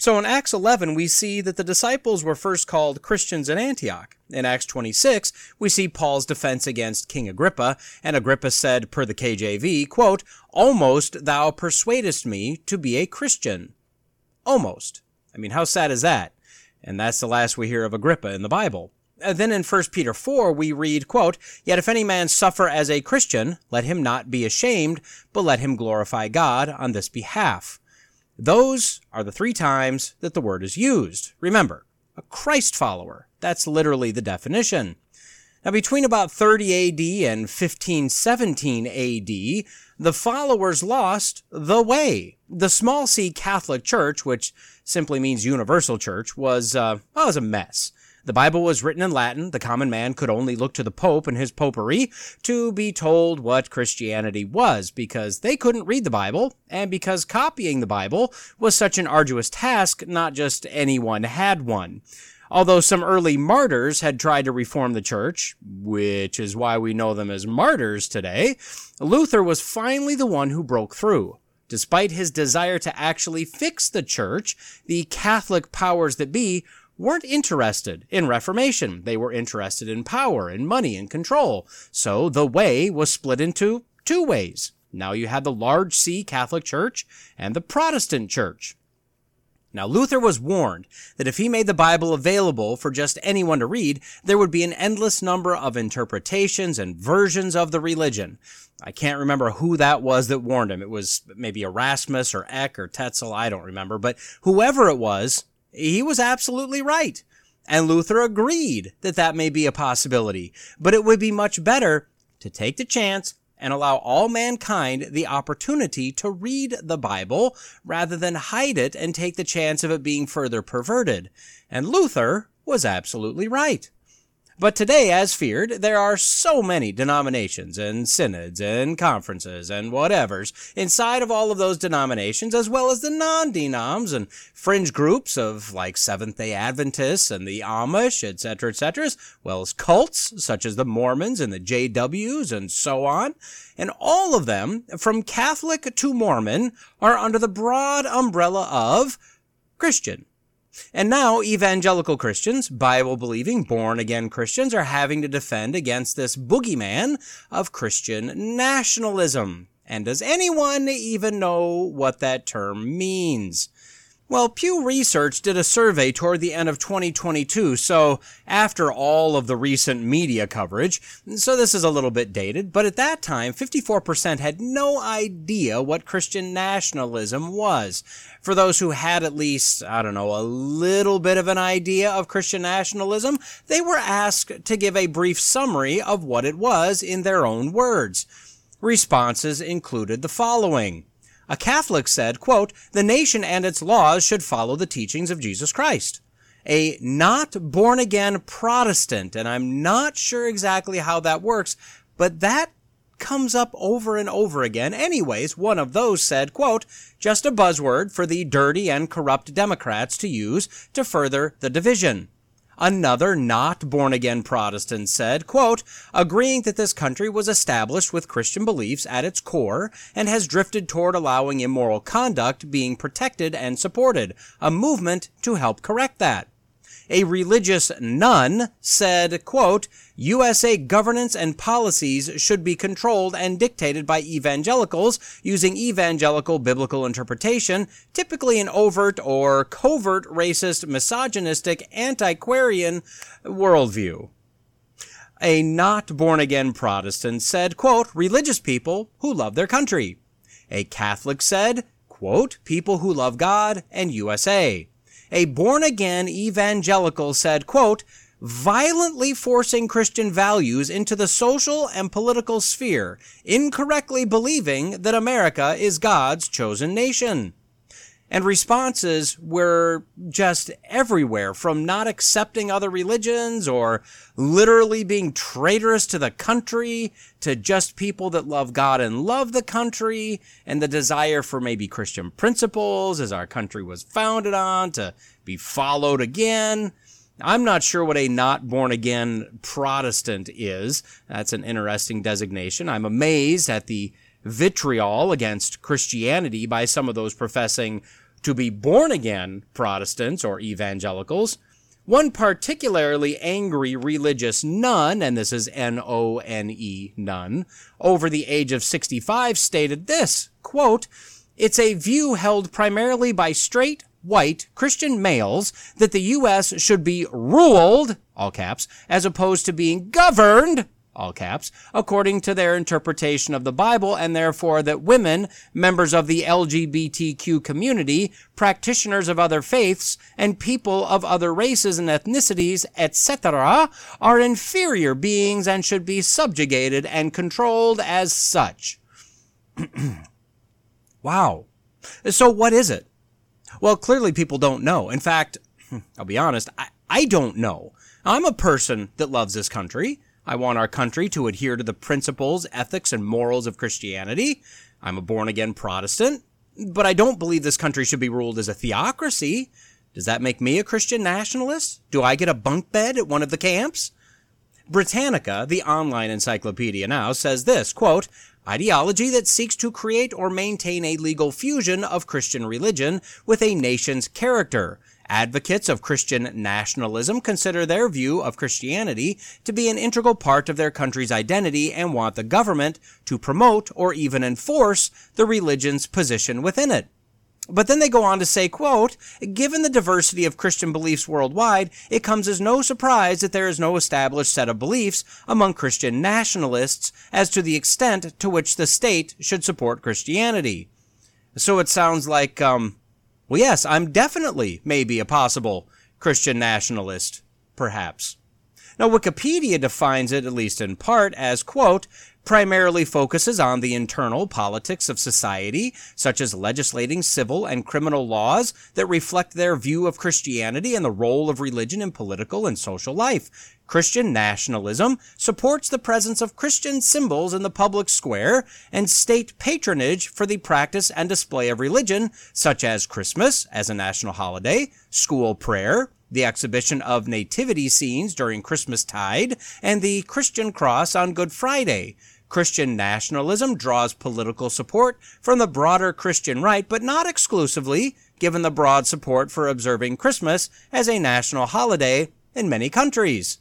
So in Acts 11, we see that the disciples were first called Christians in Antioch. In Acts 26, we see Paul's defense against King Agrippa, and Agrippa said, per the KJV, quote, Almost thou persuadest me to be a Christian. Almost. I mean, how sad is that? And that's the last we hear of Agrippa in the Bible. And then in 1 Peter 4, we read, quote, Yet if any man suffer as a Christian, let him not be ashamed, but let him glorify God on this behalf. Those are the three times that the word is used. Remember, a Christ follower. That's literally the definition. Now, between about 30 AD and 1517 AD, the followers lost the way. The small c Catholic Church, which simply means universal church, was, uh, well, was a mess. The Bible was written in Latin. The common man could only look to the Pope and his popery to be told what Christianity was because they couldn't read the Bible and because copying the Bible was such an arduous task, not just anyone had one. Although some early martyrs had tried to reform the church, which is why we know them as martyrs today, Luther was finally the one who broke through. Despite his desire to actually fix the church, the Catholic powers that be weren't interested in reformation. They were interested in power and money and control. So the way was split into two ways. Now you had the large C Catholic Church and the Protestant Church. Now, Luther was warned that if he made the Bible available for just anyone to read, there would be an endless number of interpretations and versions of the religion. I can't remember who that was that warned him. It was maybe Erasmus or Eck or Tetzel, I don't remember, but whoever it was, he was absolutely right. And Luther agreed that that may be a possibility, but it would be much better to take the chance and allow all mankind the opportunity to read the Bible rather than hide it and take the chance of it being further perverted. And Luther was absolutely right. But today, as feared, there are so many denominations and synods and conferences and whatevers inside of all of those denominations, as well as the non-denoms and fringe groups of like Seventh-day Adventists and the Amish, etc., etc., as well as cults such as the Mormons and the JWs and so on. And all of them, from Catholic to Mormon, are under the broad umbrella of Christian. And now evangelical Christians, Bible believing, born again Christians are having to defend against this boogeyman of Christian nationalism. And does anyone even know what that term means? Well, Pew Research did a survey toward the end of 2022, so after all of the recent media coverage, so this is a little bit dated, but at that time, 54% had no idea what Christian nationalism was. For those who had at least, I don't know, a little bit of an idea of Christian nationalism, they were asked to give a brief summary of what it was in their own words. Responses included the following. A Catholic said, quote, the nation and its laws should follow the teachings of Jesus Christ. A not born again Protestant, and I'm not sure exactly how that works, but that comes up over and over again. Anyways, one of those said, quote, just a buzzword for the dirty and corrupt Democrats to use to further the division. Another not born again Protestant said, quote, agreeing that this country was established with Christian beliefs at its core and has drifted toward allowing immoral conduct being protected and supported, a movement to help correct that. A religious nun said, quote, USA governance and policies should be controlled and dictated by evangelicals using evangelical biblical interpretation, typically an overt or covert racist, misogynistic, antiquarian worldview. A not born again Protestant said, quote, religious people who love their country. A Catholic said, quote, people who love God and USA a born again evangelical said, quote, violently forcing Christian values into the social and political sphere, incorrectly believing that America is God's chosen nation. And responses were just everywhere from not accepting other religions or literally being traitorous to the country to just people that love God and love the country and the desire for maybe Christian principles as our country was founded on to be followed again. I'm not sure what a not born again Protestant is. That's an interesting designation. I'm amazed at the vitriol against Christianity by some of those professing to be born again Protestants or evangelicals. One particularly angry religious nun, and this is N-O-N-E, nun, over the age of 65 stated this, quote, It's a view held primarily by straight, white Christian males that the U.S. should be ruled, all caps, as opposed to being governed, all caps, according to their interpretation of the Bible, and therefore that women, members of the LGBTQ community, practitioners of other faiths, and people of other races and ethnicities, etc., are inferior beings and should be subjugated and controlled as such. wow. So what is it? Well, clearly people don't know. In fact, I'll be honest, I, I don't know. I'm a person that loves this country. I want our country to adhere to the principles, ethics, and morals of Christianity. I'm a born again Protestant, but I don't believe this country should be ruled as a theocracy. Does that make me a Christian nationalist? Do I get a bunk bed at one of the camps? Britannica, the online encyclopedia now, says this, quote, ideology that seeks to create or maintain a legal fusion of Christian religion with a nation's character, Advocates of Christian nationalism consider their view of Christianity to be an integral part of their country's identity and want the government to promote or even enforce the religion's position within it. But then they go on to say, quote, given the diversity of Christian beliefs worldwide, it comes as no surprise that there is no established set of beliefs among Christian nationalists as to the extent to which the state should support Christianity. So it sounds like, um, well, yes, I'm definitely maybe a possible Christian nationalist, perhaps. Now, Wikipedia defines it, at least in part, as, quote, primarily focuses on the internal politics of society, such as legislating civil and criminal laws that reflect their view of Christianity and the role of religion in political and social life. Christian nationalism supports the presence of Christian symbols in the public square and state patronage for the practice and display of religion, such as Christmas as a national holiday, school prayer, the exhibition of nativity scenes during Christmas tide, and the Christian cross on Good Friday. Christian nationalism draws political support from the broader Christian right, but not exclusively, given the broad support for observing Christmas as a national holiday in many countries.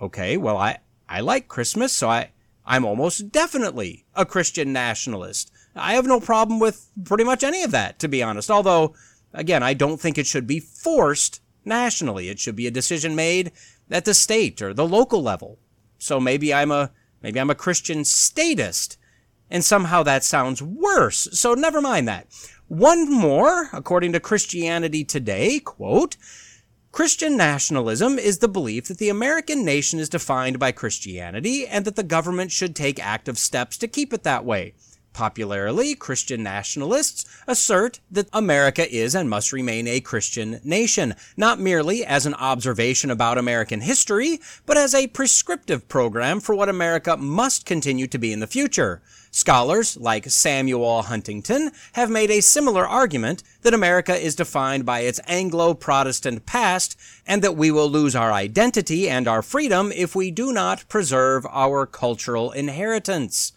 Okay, well, I, I like Christmas, so I, I'm almost definitely a Christian nationalist. I have no problem with pretty much any of that, to be honest. Although, again, I don't think it should be forced nationally. It should be a decision made at the state or the local level. So maybe I'm a Maybe I'm a Christian statist. And somehow that sounds worse. So never mind that. One more, according to Christianity Today, quote, Christian nationalism is the belief that the American nation is defined by Christianity and that the government should take active steps to keep it that way. Popularly, Christian nationalists assert that America is and must remain a Christian nation, not merely as an observation about American history, but as a prescriptive program for what America must continue to be in the future. Scholars like Samuel Huntington have made a similar argument that America is defined by its Anglo-Protestant past and that we will lose our identity and our freedom if we do not preserve our cultural inheritance.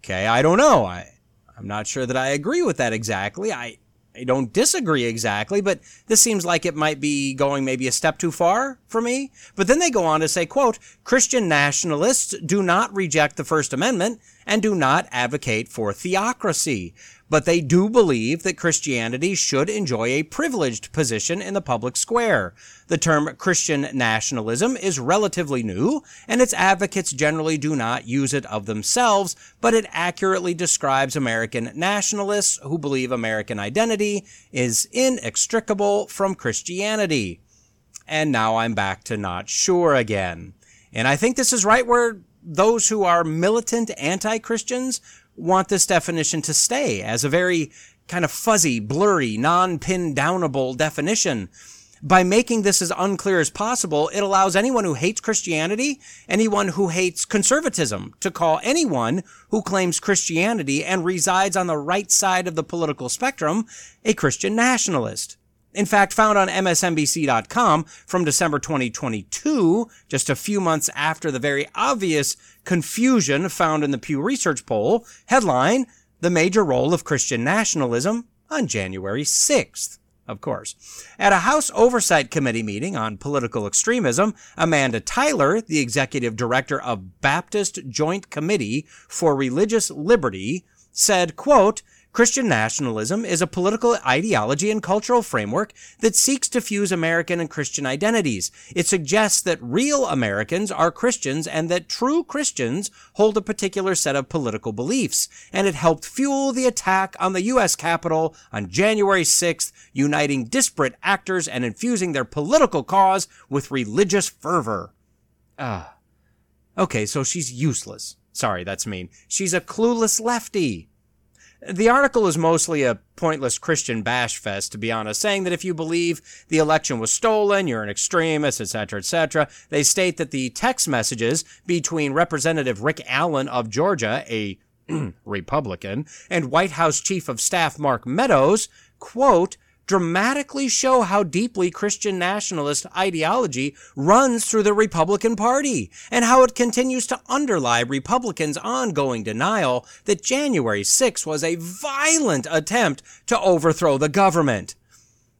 Okay, I don't know. I I'm not sure that I agree with that exactly. I I don't disagree exactly, but this seems like it might be going maybe a step too far for me. But then they go on to say, quote, Christian nationalists do not reject the First Amendment and do not advocate for theocracy but they do believe that Christianity should enjoy a privileged position in the public square. The term Christian nationalism is relatively new, and its advocates generally do not use it of themselves, but it accurately describes American nationalists who believe American identity is inextricable from Christianity. And now I'm back to not sure again. And I think this is right where those who are militant anti Christians want this definition to stay as a very kind of fuzzy, blurry, non-pin downable definition. By making this as unclear as possible, it allows anyone who hates Christianity, anyone who hates conservatism, to call anyone who claims Christianity and resides on the right side of the political spectrum a Christian nationalist. In fact, found on MSNBC.com from December 2022, just a few months after the very obvious confusion found in the Pew Research poll, headline, The Major Role of Christian Nationalism on January 6th. Of course. At a House Oversight Committee meeting on political extremism, Amanda Tyler, the executive director of Baptist Joint Committee for Religious Liberty, said, quote, Christian nationalism is a political ideology and cultural framework that seeks to fuse American and Christian identities. It suggests that real Americans are Christians and that true Christians hold a particular set of political beliefs. And it helped fuel the attack on the U.S. Capitol on January 6th, uniting disparate actors and infusing their political cause with religious fervor. Ah. Okay, so she's useless. Sorry, that's mean. She's a clueless lefty. The article is mostly a pointless Christian bash fest, to be honest, saying that if you believe the election was stolen, you're an extremist, etc., etc. They state that the text messages between Representative Rick Allen of Georgia, a Republican, and White House Chief of Staff Mark Meadows, quote, dramatically show how deeply Christian nationalist ideology runs through the Republican Party and how it continues to underlie Republicans' ongoing denial that January 6 was a violent attempt to overthrow the government.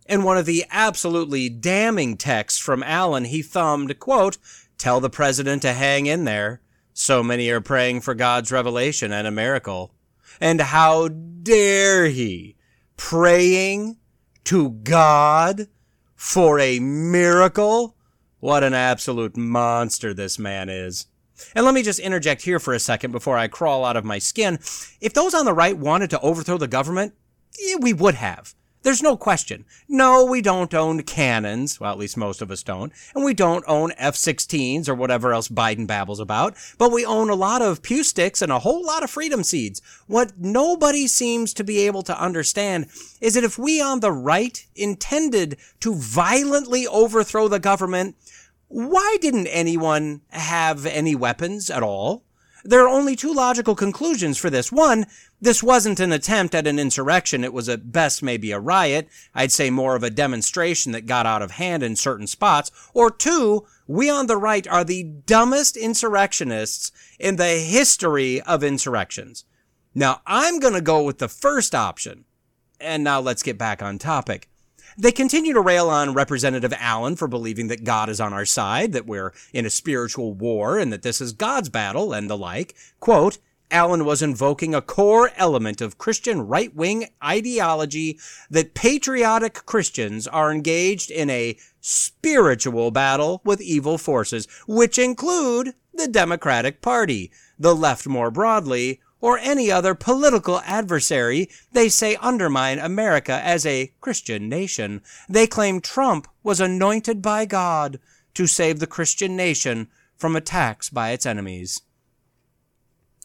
In one of the absolutely damning texts from Allen, he thumbed, quote, Tell the president to hang in there. So many are praying for God's revelation and a miracle. And how dare he? Praying to God for a miracle? What an absolute monster this man is. And let me just interject here for a second before I crawl out of my skin. If those on the right wanted to overthrow the government, eh, we would have. There's no question. No, we don't own cannons. Well, at least most of us don't. And we don't own F-16s or whatever else Biden babbles about. But we own a lot of pew sticks and a whole lot of freedom seeds. What nobody seems to be able to understand is that if we on the right intended to violently overthrow the government, why didn't anyone have any weapons at all? There are only two logical conclusions for this. One, this wasn't an attempt at an insurrection. It was at best maybe a riot. I'd say more of a demonstration that got out of hand in certain spots. Or two, we on the right are the dumbest insurrectionists in the history of insurrections. Now, I'm going to go with the first option. And now let's get back on topic. They continue to rail on Representative Allen for believing that God is on our side, that we're in a spiritual war, and that this is God's battle, and the like. Quote, Allen was invoking a core element of Christian right wing ideology that patriotic Christians are engaged in a spiritual battle with evil forces, which include the Democratic Party, the left more broadly, or any other political adversary they say undermine America as a Christian nation. They claim Trump was anointed by God to save the Christian nation from attacks by its enemies.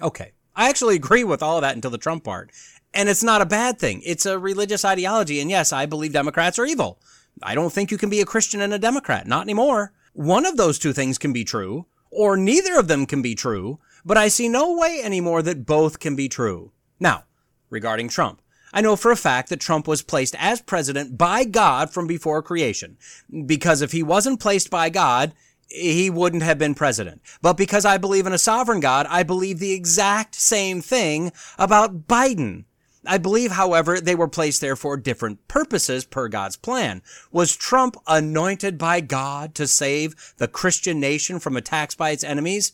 Okay, I actually agree with all of that until the Trump part. And it's not a bad thing. It's a religious ideology. And yes, I believe Democrats are evil. I don't think you can be a Christian and a Democrat. Not anymore. One of those two things can be true, or neither of them can be true, but I see no way anymore that both can be true. Now, regarding Trump. I know for a fact that Trump was placed as president by God from before creation. Because if he wasn't placed by God, he wouldn't have been president. But because I believe in a sovereign God, I believe the exact same thing about Biden. I believe, however, they were placed there for different purposes per God's plan. Was Trump anointed by God to save the Christian nation from attacks by its enemies?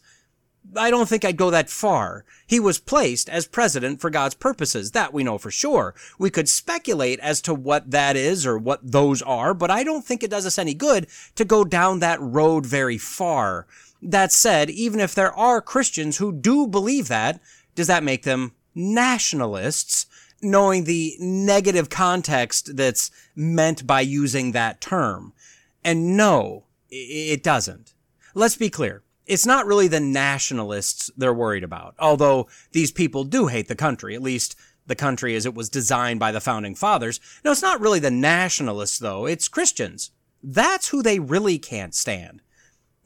I don't think I'd go that far. He was placed as president for God's purposes. That we know for sure. We could speculate as to what that is or what those are, but I don't think it does us any good to go down that road very far. That said, even if there are Christians who do believe that, does that make them nationalists? Knowing the negative context that's meant by using that term. And no, it doesn't. Let's be clear it's not really the nationalists they're worried about, although these people do hate the country, at least the country as it was designed by the founding fathers. No, it's not really the nationalists, though, it's Christians. That's who they really can't stand.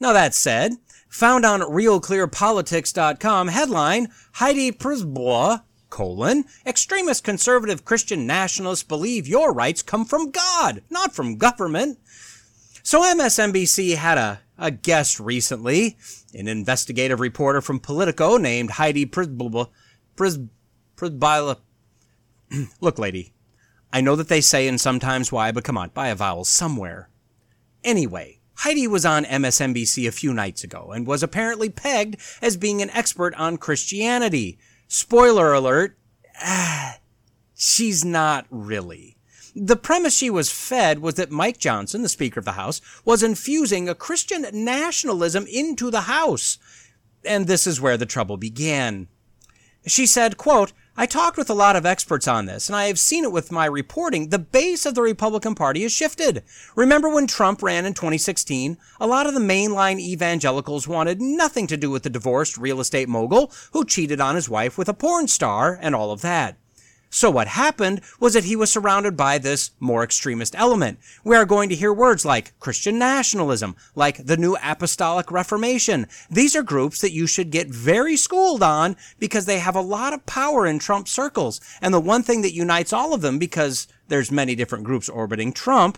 Now, that said, found on RealClearPolitics.com headline Heidi Przybyla, colon, extremist conservative Christian nationalists believe your rights come from God, not from government. So MSNBC had a a guest recently, an investigative reporter from Politico named Heidi Przybyla. Przybyla. Look, lady, I know that they say and sometimes why, but come on, buy a vowel somewhere. Anyway, Heidi was on MSNBC a few nights ago and was apparently pegged as being an expert on Christianity. Spoiler alert, she's not really. The premise she was fed was that Mike Johnson, the Speaker of the House, was infusing a Christian nationalism into the House. And this is where the trouble began. She said, quote, I talked with a lot of experts on this, and I have seen it with my reporting. The base of the Republican Party has shifted. Remember when Trump ran in 2016? A lot of the mainline evangelicals wanted nothing to do with the divorced real estate mogul who cheated on his wife with a porn star and all of that. So what happened was that he was surrounded by this more extremist element. We are going to hear words like Christian nationalism, like the New Apostolic Reformation. These are groups that you should get very schooled on because they have a lot of power in Trump circles. And the one thing that unites all of them, because there's many different groups orbiting Trump,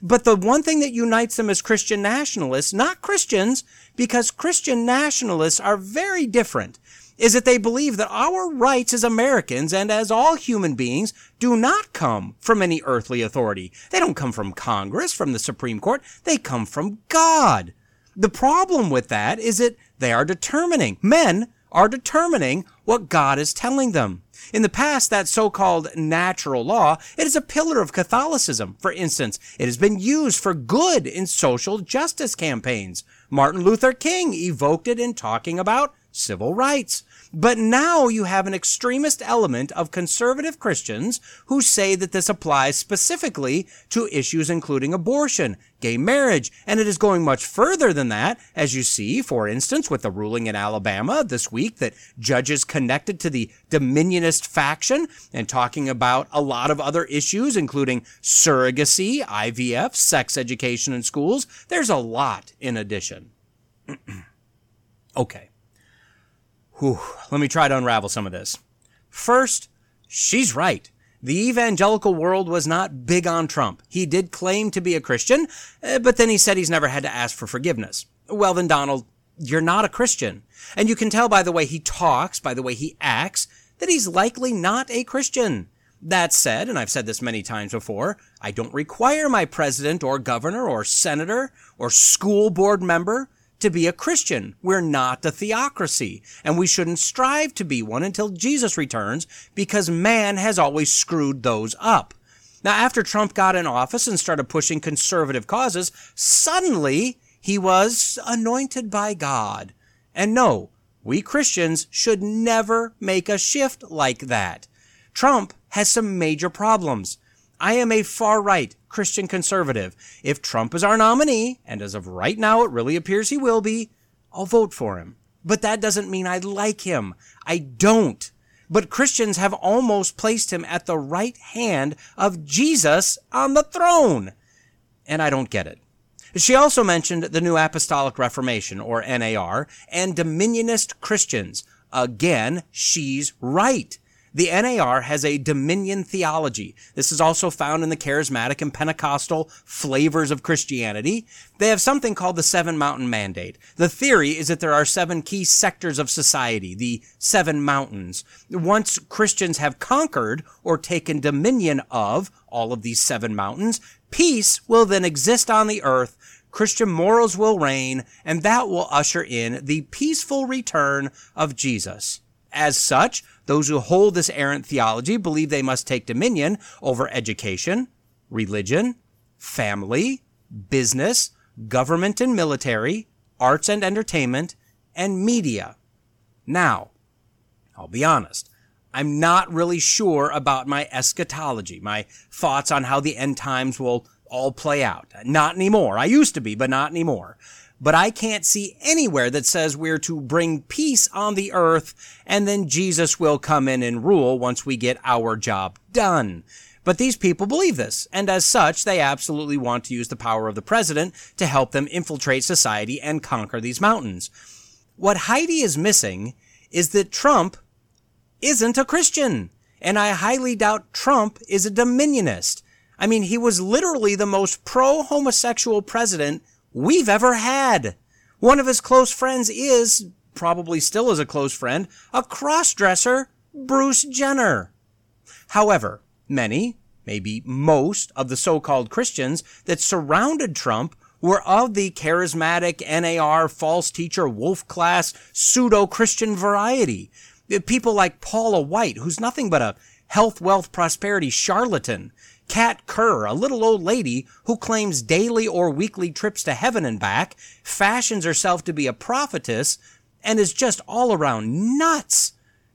but the one thing that unites them is Christian nationalists, not Christians, because Christian nationalists are very different is that they believe that our rights as Americans and as all human beings do not come from any earthly authority. They don't come from Congress, from the Supreme Court. They come from God. The problem with that is that they are determining, men are determining what God is telling them. In the past, that so-called natural law, it is a pillar of Catholicism. For instance, it has been used for good in social justice campaigns. Martin Luther King evoked it in talking about civil rights. But now you have an extremist element of conservative Christians who say that this applies specifically to issues including abortion, gay marriage, and it is going much further than that, as you see, for instance, with the ruling in Alabama this week that judges connected to the Dominionist faction and talking about a lot of other issues, including surrogacy, IVF, sex education in schools. There's a lot in addition. okay. Whew, let me try to unravel some of this. First, she's right. The evangelical world was not big on Trump. He did claim to be a Christian, eh, but then he said he's never had to ask for forgiveness. Well, then, Donald, you're not a Christian. And you can tell by the way he talks, by the way he acts, that he's likely not a Christian. That said, and I've said this many times before, I don't require my president or governor or senator or school board member to be a Christian. We're not a theocracy, and we shouldn't strive to be one until Jesus returns because man has always screwed those up. Now, after Trump got in office and started pushing conservative causes, suddenly he was anointed by God. And no, we Christians should never make a shift like that. Trump has some major problems. I am a far right Christian conservative. If Trump is our nominee, and as of right now it really appears he will be, I'll vote for him. But that doesn't mean I like him. I don't. But Christians have almost placed him at the right hand of Jesus on the throne. And I don't get it. She also mentioned the New Apostolic Reformation, or NAR, and Dominionist Christians. Again, she's right. The NAR has a dominion theology. This is also found in the charismatic and Pentecostal flavors of Christianity. They have something called the Seven Mountain Mandate. The theory is that there are seven key sectors of society, the seven mountains. Once Christians have conquered or taken dominion of all of these seven mountains, peace will then exist on the earth Christian morals will reign, and that will usher in the peaceful return of Jesus. As such, those who hold this errant theology believe they must take dominion over education, religion, family, business, government and military, arts and entertainment, and media. Now, I'll be honest. I'm not really sure about my eschatology, my thoughts on how the end times will all play out. Not anymore. I used to be, but not anymore but I can't see anywhere that says we're to bring peace on the earth and then Jesus will come in and rule once we get our job done. But these people believe this, and as such, they absolutely want to use the power of the president to help them infiltrate society and conquer these mountains. What Heidi is missing is that Trump isn't a Christian, and I highly doubt Trump is a dominionist. I mean, he was literally the most pro homosexual president we've ever had. One of his close friends is, probably still is a close friend, a crossdresser, Bruce Jenner. However, many, maybe most of the so-called Christians that surrounded Trump were of the charismatic NAR false teacher wolf class pseudo Christian variety. People like Paula White, who's nothing but a health, wealth, prosperity charlatan, Kat Kerr, a little old lady who claims daily or weekly trips to heaven and back, fashions herself to be a prophetess, and is just all around nuts.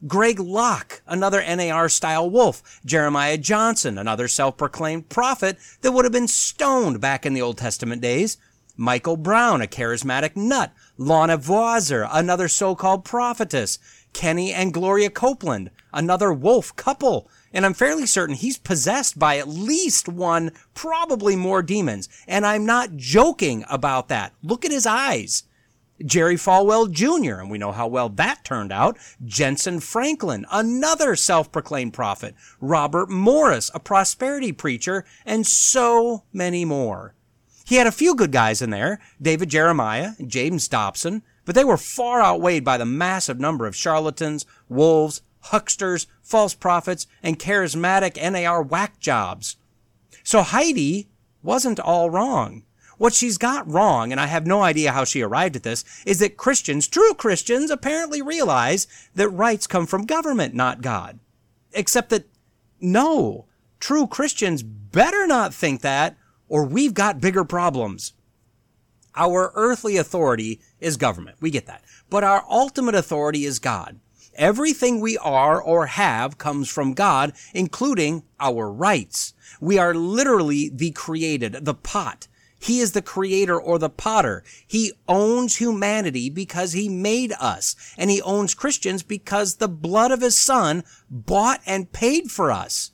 Greg Locke, another NAR style wolf. Jeremiah Johnson, another self proclaimed prophet that would have been stoned back in the Old Testament days. Michael Brown, a charismatic nut. Lana Vawser, another so called prophetess. Kenny and Gloria Copeland, another wolf couple. And I'm fairly certain he's possessed by at least one, probably more demons. And I'm not joking about that. Look at his eyes. Jerry Falwell Jr., and we know how well that turned out. Jentezen Franklin, another self-proclaimed prophet. Robert Morris, a prosperity preacher, and so many more. He had a few good guys in there. David Jeremiah, James Dobson, but they were far outweighed by the massive number of charlatans, wolves, hucksters, false prophets, and charismatic NAR whack jobs. So Heidi wasn't all wrong. What she's got wrong, and I have no idea how she arrived at this, is that Christians, true Christians, apparently realize that rights come from government, not God. Except that, no, true Christians better not think that, or we've got bigger problems. Our earthly authority is government. We get that. But our ultimate authority is God. Everything we are or have comes from God, including our rights. We are literally the created, the pot. He is the creator or the potter. He owns humanity because he made us. And he owns Christians because the blood of his son bought and paid for us.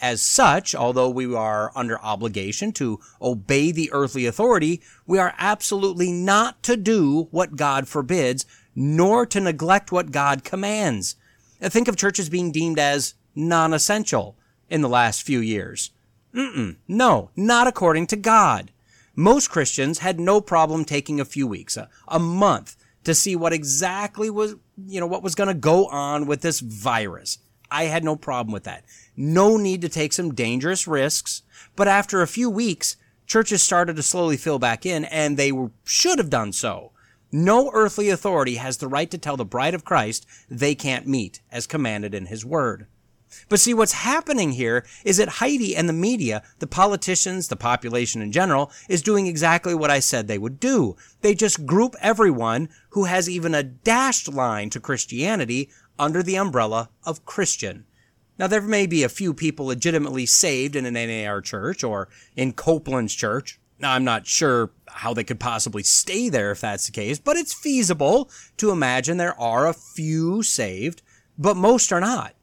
As such, although we are under obligation to obey the earthly authority, we are absolutely not to do what God forbids, nor to neglect what God commands. Think of churches being deemed as non-essential in the last few years. Mm-mm, no, not according to God. Most Christians had no problem taking a few weeks, a, a month, to see what exactly was, you know, what was going to go on with this virus. I had no problem with that. No need to take some dangerous risks. But after a few weeks, churches started to slowly fill back in, and they should have done so. No earthly authority has the right to tell the bride of Christ they can't meet, as commanded in his word. But see, what's happening here is that Heidi and the media, the politicians, the population in general, is doing exactly what I said they would do. They just group everyone who has even a dashed line to Christianity under the umbrella of Christian. Now, there may be a few people legitimately saved in an NAR church or in Copeland's church, now, I'm not sure how they could possibly stay there if that's the case, but it's feasible to imagine there are a few saved, but most are not.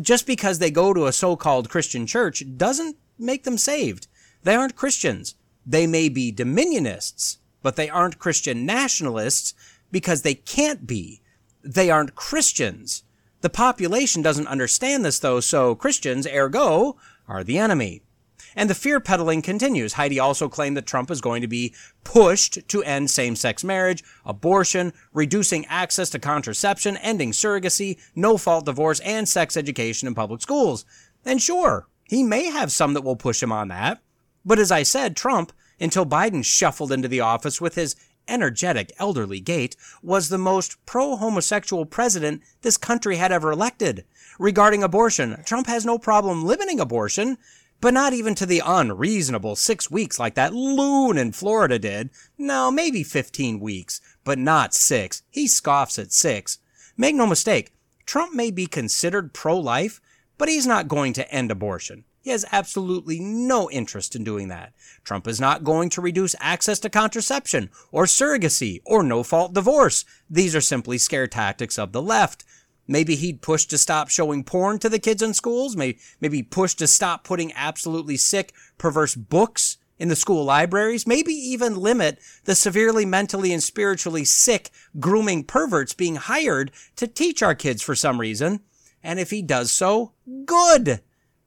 Just because they go to a so-called Christian church doesn't make them saved. They aren't Christians. They may be dominionists, but they aren't Christian nationalists because they can't be. They aren't Christians. The population doesn't understand this though, so Christians, ergo, are the enemy. And the fear peddling continues. Heidi also claimed that Trump is going to be pushed to end same sex marriage, abortion, reducing access to contraception, ending surrogacy, no fault divorce, and sex education in public schools. And sure, he may have some that will push him on that. But as I said, Trump, until Biden shuffled into the office with his energetic elderly gait, was the most pro homosexual president this country had ever elected. Regarding abortion, Trump has no problem limiting abortion, but not even to the unreasonable six weeks like that loon in Florida did. No, maybe 15 weeks, but not six. He scoffs at six. Make no mistake, Trump may be considered pro life, but he's not going to end abortion. He has absolutely no interest in doing that. Trump is not going to reduce access to contraception or surrogacy or no fault divorce. These are simply scare tactics of the left. Maybe he'd push to stop showing porn to the kids in schools. Maybe, maybe push to stop putting absolutely sick, perverse books in the school libraries. Maybe even limit the severely mentally and spiritually sick grooming perverts being hired to teach our kids for some reason. And if he does so, good.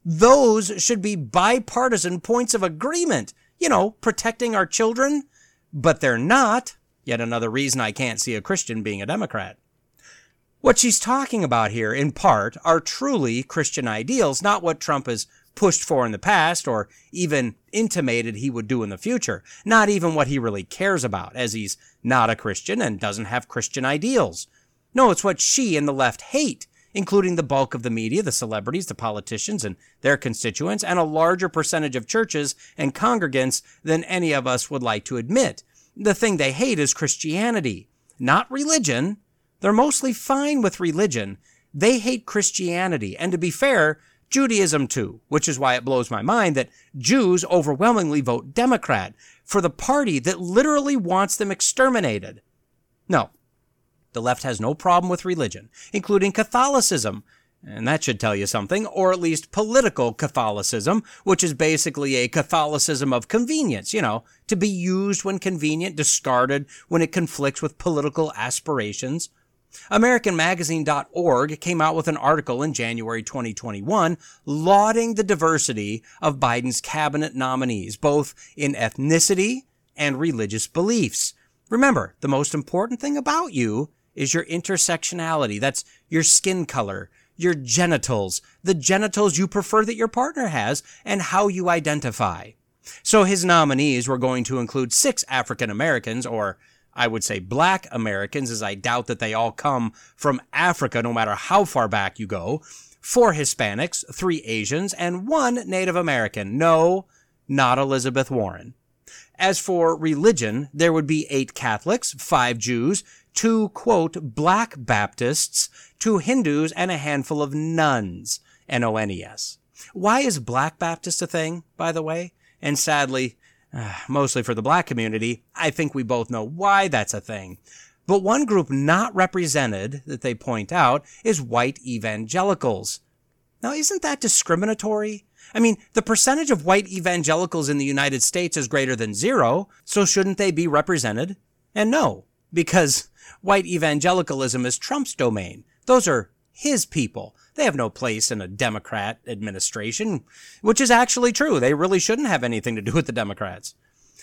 Those should be bipartisan points of agreement. You know, protecting our children. But they're not. Yet another reason I can't see a Christian being a Democrat. What she's talking about here, in part, are truly Christian ideals, not what Trump has pushed for in the past or even intimated he would do in the future. Not even what he really cares about, as he's not a Christian and doesn't have Christian ideals. No, it's what she and the left hate including the bulk of the media, the celebrities, the politicians, and their constituents, and a larger percentage of churches and congregants than any of us would like to admit. The thing they hate is Christianity, not religion. They're mostly fine with religion. They hate Christianity. And to be fair, Judaism too, which is why it blows my mind that Jews overwhelmingly vote Democrat for the party that literally wants them exterminated. No, the left has no problem with religion, including Catholicism. And that should tell you something, or at least political Catholicism, which is basically a Catholicism of convenience, you know, to be used when convenient, discarded when it conflicts with political aspirations. AmericaMagazine.org came out with an article in January 2021 lauding the diversity of Biden's cabinet nominees, both in ethnicity and religious beliefs. Remember, the most important thing about you is your intersectionality. That's your skin color, your genitals, the genitals you prefer that your partner has, and how you identify. So his nominees were going to include six African Americans, or I would say black Americans, as I doubt that they all come from Africa, no matter how far back you go, four Hispanics, three Asians, and one Native American. No, not Elizabeth Warren. As for religion, there would be eight Catholics, five Jews, two, quote, black Baptists, two Hindus, and a handful of nuns, N-O-N-E-S. Why is black Baptist a thing, by the way? And sadly, uh, mostly for the black community, I think we both know why that's a thing. But one group not represented that they point out is white evangelicals. Now, isn't that discriminatory? I mean, the percentage of white evangelicals in the United States is greater than zero, so shouldn't they be represented? And no, because white evangelicalism is Trump's domain. Those are his people. They have no place in a Democrat administration, which is actually true. They really shouldn't have anything to do with the Democrats.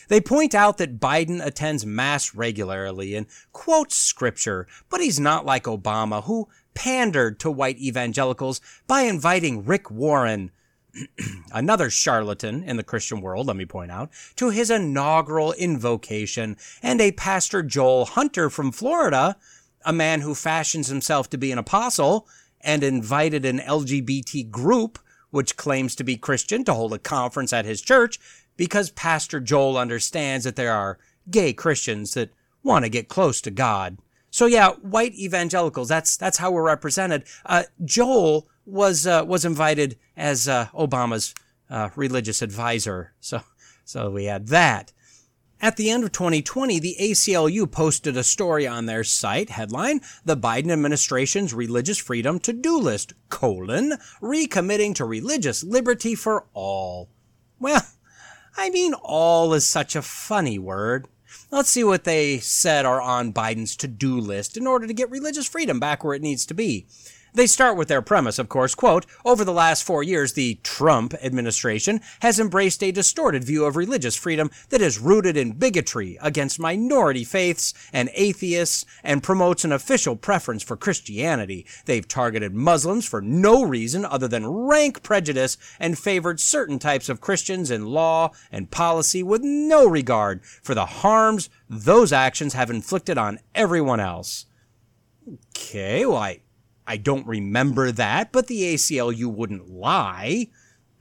They point out that Biden attends Mass regularly and quotes scripture, but he's not like Obama, who pandered to white evangelicals by inviting Rick Warren, another charlatan in the Christian world, let me point out, to his inaugural invocation, and a Pastor Joel Hunter from Florida, a man who fashions himself to be an apostle, and invited an LGBT group, which claims to be Christian, to hold a conference at his church, because Pastor Joel understands that there are gay Christians that want to get close to God. So yeah, white evangelicals, that's, that's how we're represented. Uh, Joel was uh, was invited as uh, Obama's uh, religious advisor. So so we had that. At the end of 2020, the ACLU posted a story on their site headline, The Biden Administration's Religious Freedom To-Do List, colon, recommitting to religious liberty for all. Well, I mean, all is such a funny word. Let's see what they said are on Biden's to-do list in order to get religious freedom back where it needs to be. They start with their premise, of course, quote, over the last four years, the Trump administration has embraced a distorted view of religious freedom that is rooted in bigotry against minority faiths and atheists and promotes an official preference for Christianity. They've targeted Muslims for no reason other than rank prejudice and favored certain types of Christians in law and policy with no regard for the harms those actions have inflicted on everyone else. Okay, well, I, I don't remember that, but the ACLU wouldn't lie.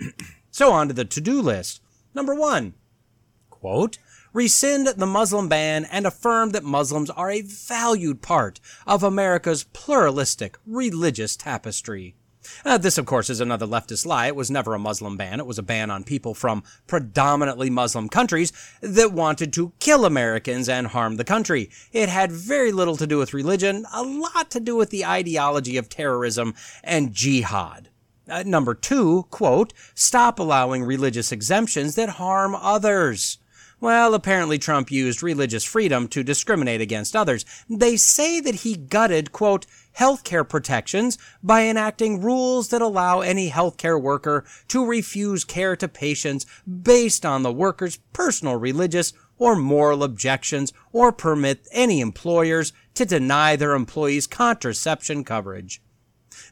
so on to the to-do list. Number one, quote, rescind the Muslim ban and affirm that Muslims are a valued part of America's pluralistic religious tapestry. Uh, this, of course, is another leftist lie. It was never a Muslim ban. It was a ban on people from predominantly Muslim countries that wanted to kill Americans and harm the country. It had very little to do with religion, a lot to do with the ideology of terrorism and jihad. Uh, number two, quote, stop allowing religious exemptions that harm others. Well, apparently Trump used religious freedom to discriminate against others. They say that he gutted, quote, healthcare protections by enacting rules that allow any healthcare worker to refuse care to patients based on the worker's personal religious or moral objections or permit any employers to deny their employees contraception coverage.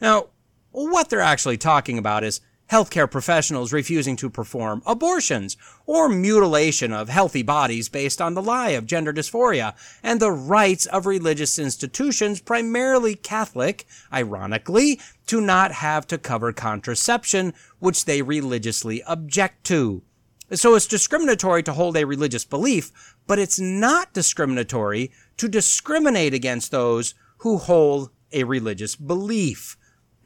Now, what they're actually talking about is healthcare professionals refusing to perform abortions or mutilation of healthy bodies based on the lie of gender dysphoria and the rights of religious institutions, primarily Catholic, ironically, to not have to cover contraception, which they religiously object to. So it's discriminatory to hold a religious belief, but it's not discriminatory to discriminate against those who hold a religious belief.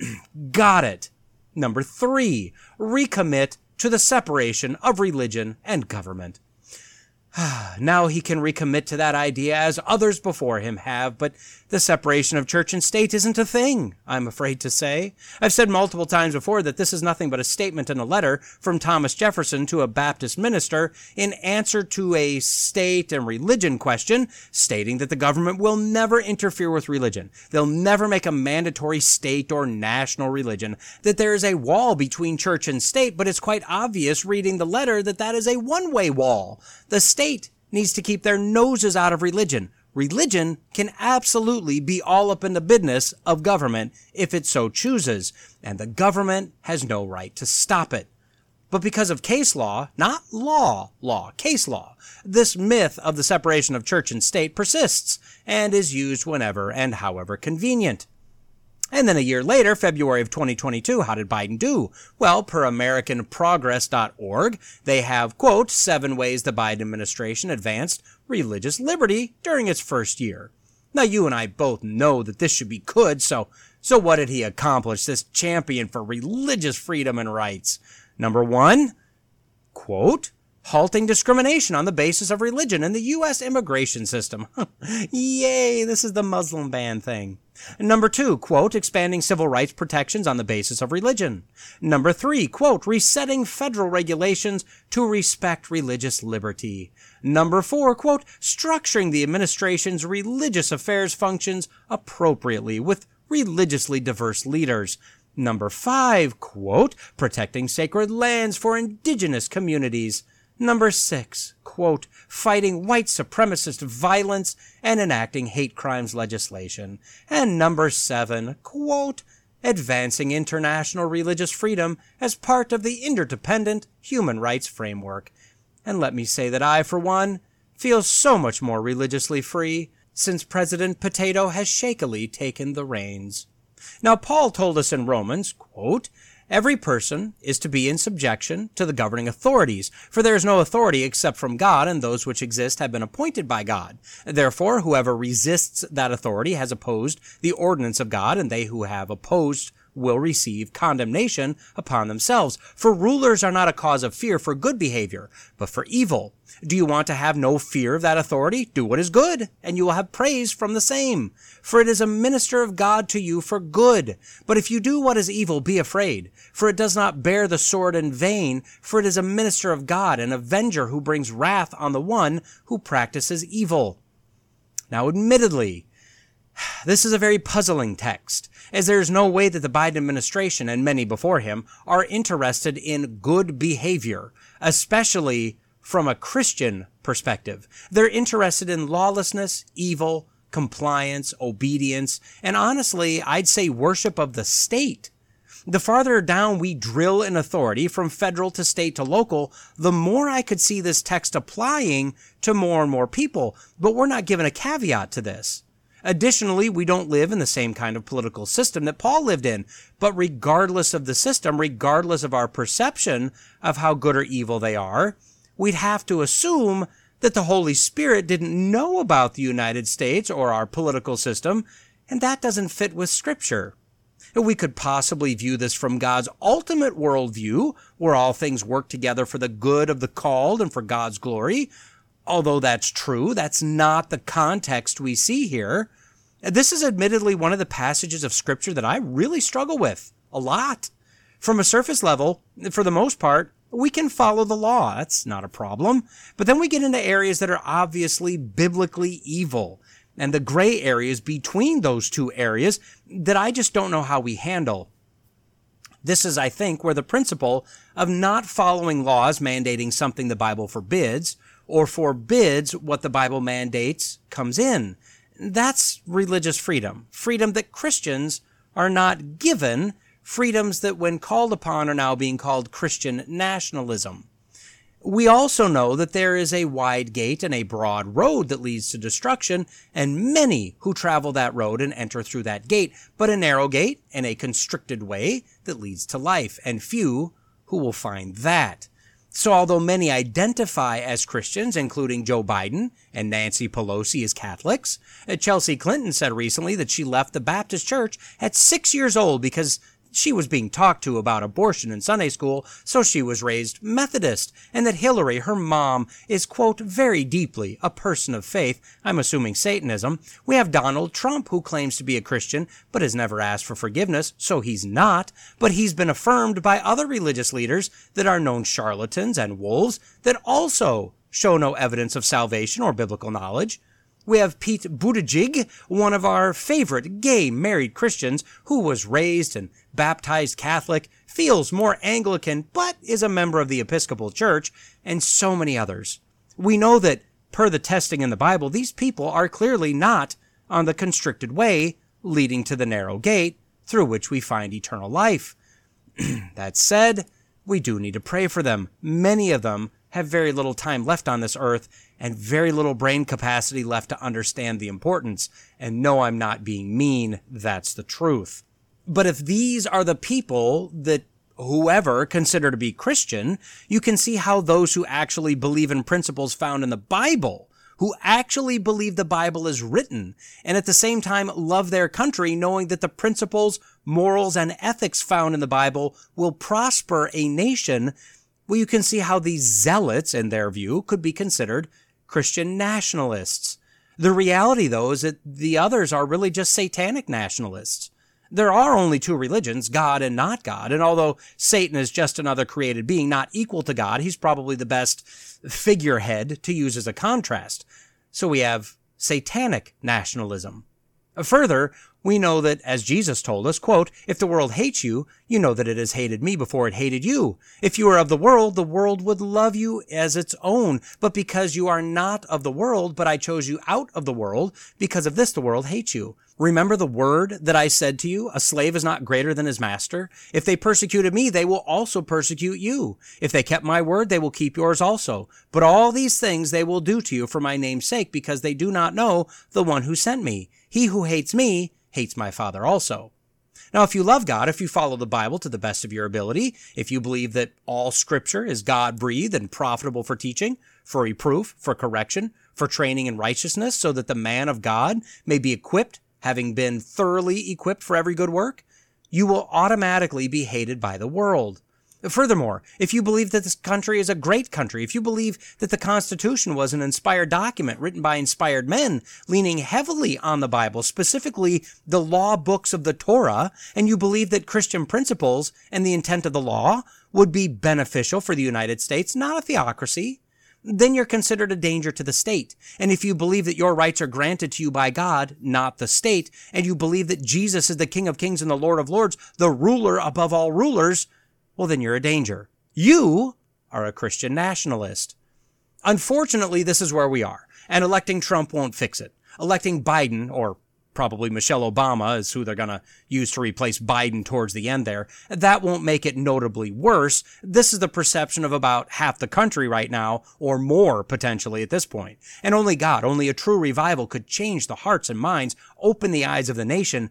Got it. Number three, recommit to the separation of religion and government. now he can recommit to that idea as others before him have, but the separation of church and state isn't a thing, I'm afraid to say. I've said multiple times before that this is nothing but a statement in a letter from Thomas Jefferson to a Baptist minister in answer to a state and religion question, stating that the government will never interfere with religion. They'll never make a mandatory state or national religion, that there is a wall between church and state, but it's quite obvious reading the letter that that is a one-way wall. The state needs to keep their noses out of religion religion can absolutely be all up in the business of government if it so chooses, and the government has no right to stop it. But because of case law, not law, law, case law, this myth of the separation of church and state persists and is used whenever and however convenient. And then a year later, February of 2022, how did Biden do? Well, per AmericanProgress.org, they have, quote, seven ways the Biden administration advanced religious liberty during its first year. Now, you and I both know that this should be good, so, so what did he accomplish, this champion for religious freedom and rights? Number one, quote, halting discrimination on the basis of religion in the U.S. immigration system. Yay, this is the Muslim ban thing. Number two, quote, expanding civil rights protections on the basis of religion. Number three, quote, resetting federal regulations to respect religious liberty. Number four, quote, structuring the administration's religious affairs functions appropriately with religiously diverse leaders. Number five, quote, protecting sacred lands for indigenous communities. Number six, quote, fighting white supremacist violence and enacting hate crimes legislation. And number seven, quote, advancing international religious freedom as part of the interdependent human rights framework. And let me say that I, for one, feel so much more religiously free since President Potato has shakily taken the reins. Now, Paul told us in Romans, quote, Every person is to be in subjection to the governing authorities, for there is no authority except from God, and those which exist have been appointed by God. Therefore, whoever resists that authority has opposed the ordinance of God, and they who have opposed will receive condemnation upon themselves. For rulers are not a cause of fear for good behavior, but for evil. Do you want to have no fear of that authority? Do what is good, and you will have praise from the same. For it is a minister of God to you for good. But if you do what is evil, be afraid. For it does not bear the sword in vain, for it is a minister of God, an avenger who brings wrath on the one who practices evil. Now, admittedly, This is a very puzzling text, as there is no way that the Biden administration and many before him are interested in good behavior, especially from a Christian perspective. They're interested in lawlessness, evil, compliance, obedience, and honestly, I'd say worship of the state. The farther down we drill in authority from federal to state to local, the more I could see this text applying to more and more people. But we're not given a caveat to this. Additionally, we don't live in the same kind of political system that Paul lived in. But regardless of the system, regardless of our perception of how good or evil they are, we'd have to assume that the Holy Spirit didn't know about the United States or our political system, and that doesn't fit with Scripture. We could possibly view this from God's ultimate worldview, where all things work together for the good of the called and for God's glory. Although that's true, that's not the context we see here. This is admittedly one of the passages of Scripture that I really struggle with a lot. From a surface level, for the most part, we can follow the law. That's not a problem. But then we get into areas that are obviously biblically evil and the gray areas between those two areas that I just don't know how we handle. This is, I think, where the principle of not following laws mandating something the Bible forbids or forbids what the Bible mandates comes in. That's religious freedom. Freedom that Christians are not given freedoms that, when called upon, are now being called Christian nationalism. We also know that there is a wide gate and a broad road that leads to destruction, and many who travel that road and enter through that gate, but a narrow gate and a constricted way that leads to life, and few who will find that. So, although many identify as Christians, including Joe Biden and Nancy Pelosi as Catholics, uh, Chelsea Clinton said recently that she left the Baptist Church at six years old because she was being talked to about abortion in Sunday school, so she was raised Methodist, and that Hillary, her mom, is, quote, very deeply a person of faith, I'm assuming Satanism. We have Donald Trump, who claims to be a Christian, but has never asked for forgiveness, so he's not, but he's been affirmed by other religious leaders that are known charlatans and wolves that also show no evidence of salvation or biblical knowledge. We have Pete Buttigieg, one of our favorite gay married Christians who was raised and baptized Catholic, feels more Anglican, but is a member of the Episcopal Church, and so many others. We know that, per the testing in the Bible, these people are clearly not on the constricted way leading to the narrow gate through which we find eternal life. that said, we do need to pray for them. Many of them have very little time left on this earth and very little brain capacity left to understand the importance. And no, I'm not being mean. That's the truth. But if these are the people that whoever consider to be Christian, you can see how those who actually believe in principles found in the Bible, who actually believe the Bible is written, and at the same time love their country, knowing that the principles, morals, and ethics found in the Bible will prosper a nation, well, you can see how these zealots, in their view, could be considered Christian nationalists. The reality, though, is that the others are really just satanic nationalists. There are only two religions, God and not God, and although Satan is just another created being not equal to God, he's probably the best figurehead to use as a contrast. So we have satanic nationalism. Further, we know that, as Jesus told us, quote, if the world hates you, you know that it has hated me before it hated you. If you were of the world, the world would love you as its own. But because you are not of the world, but I chose you out of the world, because of this the world hates you. Remember the word that I said to you, a slave is not greater than his master. If they persecuted me, they will also persecute you. If they kept my word, they will keep yours also. But all these things they will do to you for my name's sake, because they do not know the one who sent me. He who hates me hates my Father also. Now, if you love God, if you follow the Bible to the best of your ability, if you believe that all scripture is God breathed and profitable for teaching, for reproof, for correction, for training in righteousness, so that the man of God may be equipped, having been thoroughly equipped for every good work, you will automatically be hated by the world. Furthermore, if you believe that this country is a great country, if you believe that the Constitution was an inspired document written by inspired men, leaning heavily on the Bible, specifically the law books of the Torah, and you believe that Christian principles and the intent of the law would be beneficial for the United States, not a theocracy, then you're considered a danger to the state. And if you believe that your rights are granted to you by God, not the state, and you believe that Jesus is the King of Kings and the Lord of Lords, the ruler above all rulers, well, then you're a danger. You are a Christian nationalist. Unfortunately, this is where we are, and electing Trump won't fix it. Electing Biden, or probably Michelle Obama is who they're going to use to replace Biden towards the end there. That won't make it notably worse. This is the perception of about half the country right now, or more potentially at this point. And only God, only a true revival could change the hearts and minds, open the eyes of the nation.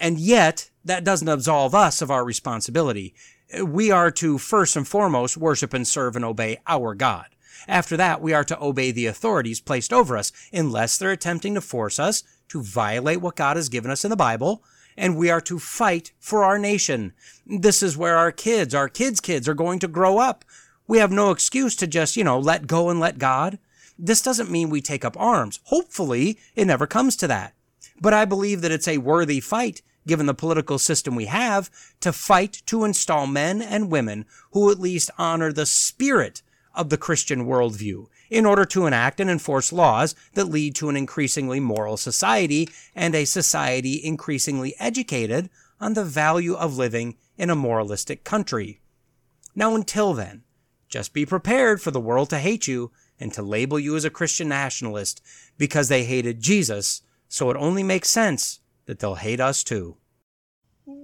And yet, that doesn't absolve us of our responsibility. We are to first and foremost worship and serve and obey our God. After that, we are to obey the authorities placed over us, unless they're attempting to force us to violate what God has given us in the Bible, and we are to fight for our nation. This is where our kids, our kids' kids are going to grow up. We have no excuse to just, you know, let go and let God. This doesn't mean we take up arms. Hopefully, it never comes to that. But I believe that it's a worthy fight, given the political system we have, to fight to install men and women who at least honor the spirit of the Christian worldview in order to enact and enforce laws that lead to an increasingly moral society and a society increasingly educated on the value of living in a moralistic country. Now, until then, just be prepared for the world to hate you and to label you as a Christian nationalist because they hated Jesus, so it only makes sense that they'll hate us too.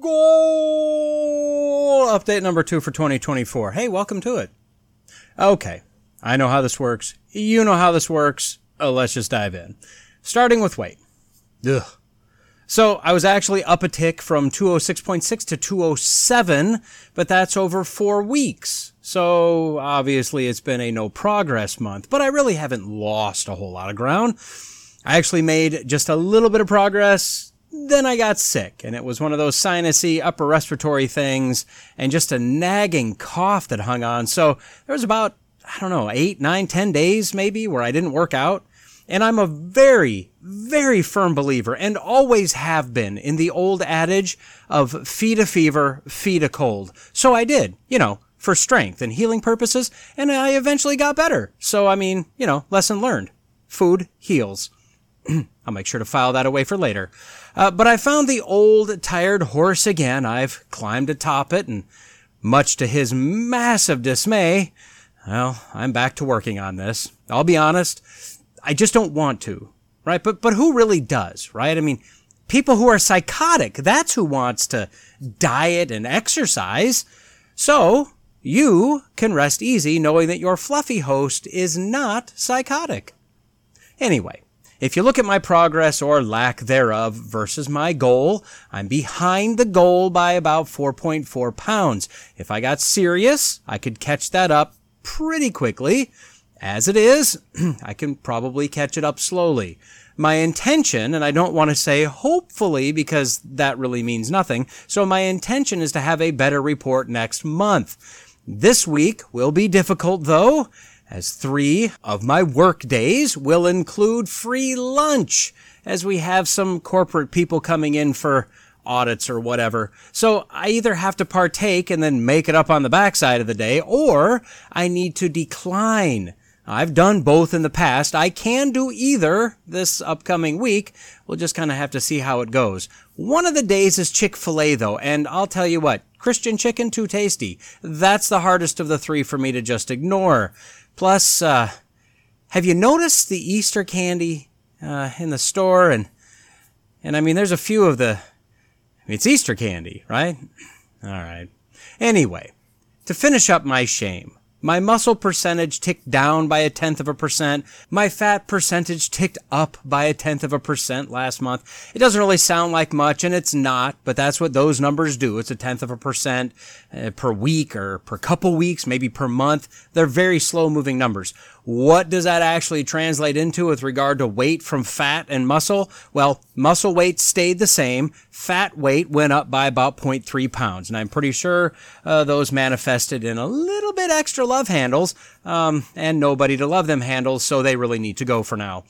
Goal update number two for 2024. Hey, welcome to it. Okay, I know how this works. You know how this works. Oh, let's just dive in. Starting with weight. Ugh. So I was actually up a tick from 206.6 to 207, but that's over four weeks. So obviously it's been a no progress month, but I really haven't lost a whole lot of ground. I actually made just a little bit of progress. Then I got sick and it was one of those sinusy upper respiratory things and just a nagging cough that hung on. So there was about I don't know, eight, nine, ten days maybe where I didn't work out. And I'm a very, very firm believer and always have been in the old adage of feed a fever, feed a cold. So I did, you know, for strength and healing purposes, and I eventually got better. So, I mean, you know, lesson learned. Food heals. I'll make sure to file that away for later. Uh, but I found the old tired horse again. I've climbed atop it, and much to his massive dismay, well, I'm back to working on this. I'll be honest, I just don't want to, right? But but who really does, right? I mean, people who are psychotic, that's who wants to diet and exercise. So, you can rest easy knowing that your fluffy host is not psychotic. Anyway, if you look at my progress or lack thereof versus my goal, I'm behind the goal by about 4.4 pounds. If I got serious, I could catch that up pretty quickly. As it is, I can probably catch it up slowly. My intention, and I don't want to say hopefully because that really means nothing, so my intention is to have a better report next month. This week will be difficult though, as three of my work days will include free lunch, as we have some corporate people coming in for audits or whatever. So I either have to partake and then make it up on the backside of the day, or I need to decline. I've done both in the past. I can do either this upcoming week. We'll just kind of have to see how it goes. One of the days is Chick-fil-A though, and I'll tell you what, Christian chicken too tasty. That's the hardest of the three for me to just ignore. Plus, uh, have you noticed the Easter candy uh, in the store? And and I mean, there's a few of the it's Easter candy, right? All right. Anyway, to finish up my shame, my muscle percentage ticked down by a tenth of a percent. My fat percentage ticked up by a tenth of a percent last month. It doesn't really sound like much, and it's not, but that's what those numbers do. It's a tenth of a percent uh, per week or per couple weeks, maybe per month. They're very slow moving numbers. What does that actually translate into with regard to weight from fat and muscle? Well, muscle weight stayed the same. Fat weight went up by about 0.3 pounds. And I'm pretty sure uh, those manifested in a little bit extra love handles um, and nobody to love them handles, so they really need to go for now.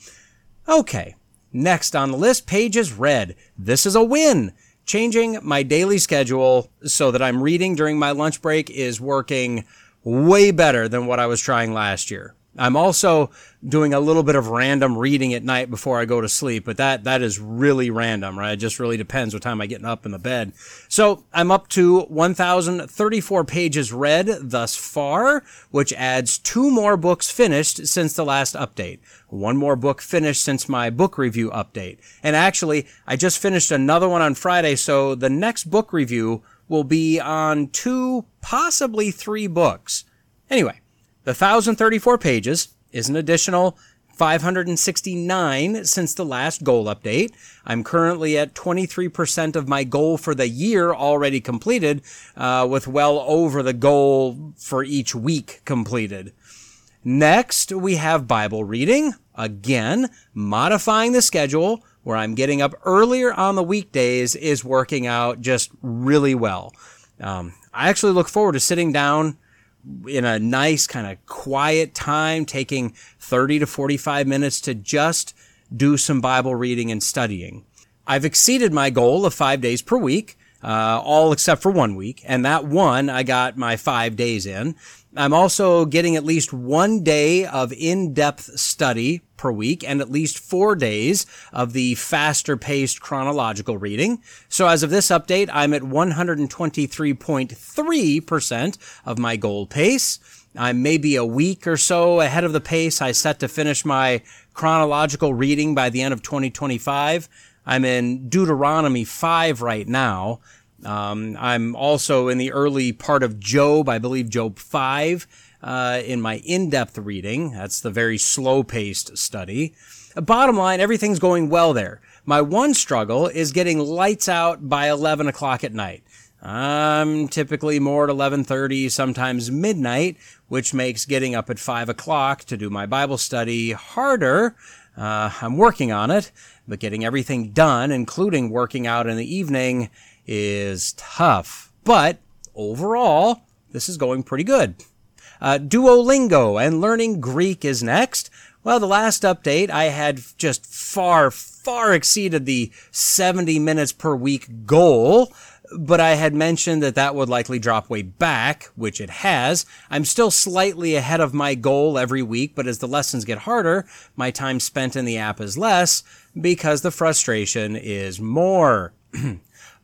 Okay. Next on the list, pages read. This is a win. Changing my daily schedule so that I'm reading during my lunch break is working way better than what I was trying last year. I'm also doing a little bit of random reading at night before I go to sleep, but that, that is really random, right? It just really depends what time I get up in the bed. So I'm up to 1,034 pages read thus far, which adds two more books finished since the last update. One more book finished since my book review update. And actually, I just finished another one on Friday, so the next book review will be on two, possibly three books. Anyway, the 1,034 pages is an additional 569 since the last goal update. I'm currently at 23% of my goal for the year already completed, uh, with well over the goal for each week completed. Next, we have Bible reading. Again, modifying the schedule where I'm getting up earlier on the weekdays is working out just really well. Um, I actually look forward to sitting down in a nice kind of quiet time, taking 30 to 45 minutes to just do some Bible reading and studying. I've exceeded my goal of five days per week, uh, all except for one week, and that one I got my five days in. I'm also getting at least one day of in-depth study per week and at least four days of the faster paced chronological reading. So as of this update, I'm at 123.3% of my goal pace. I'm maybe a week or so ahead of the pace I set to finish my chronological reading by the end of 2025. I'm in Deuteronomy 5 right now. Um, I'm also in the early part of Job, I believe Job 5, uh, in my in-depth reading. That's the very slow-paced study. Bottom line, everything's going well there. My one struggle is getting lights out by 11 o'clock at night. I'm typically more at 11:30, sometimes midnight, which makes getting up at 5 o'clock to do my Bible study harder. Uh, I'm working on it, but getting everything done, including working out in the evening, is tough. But overall, this is going pretty good. Uh, Duolingo and learning Greek is next. Well, the last update, I had just far, far exceeded the 70 minutes per week goal, but I had mentioned that that would likely drop way back, which it has. I'm still slightly ahead of my goal every week, but as the lessons get harder, my time spent in the app is less because the frustration is more.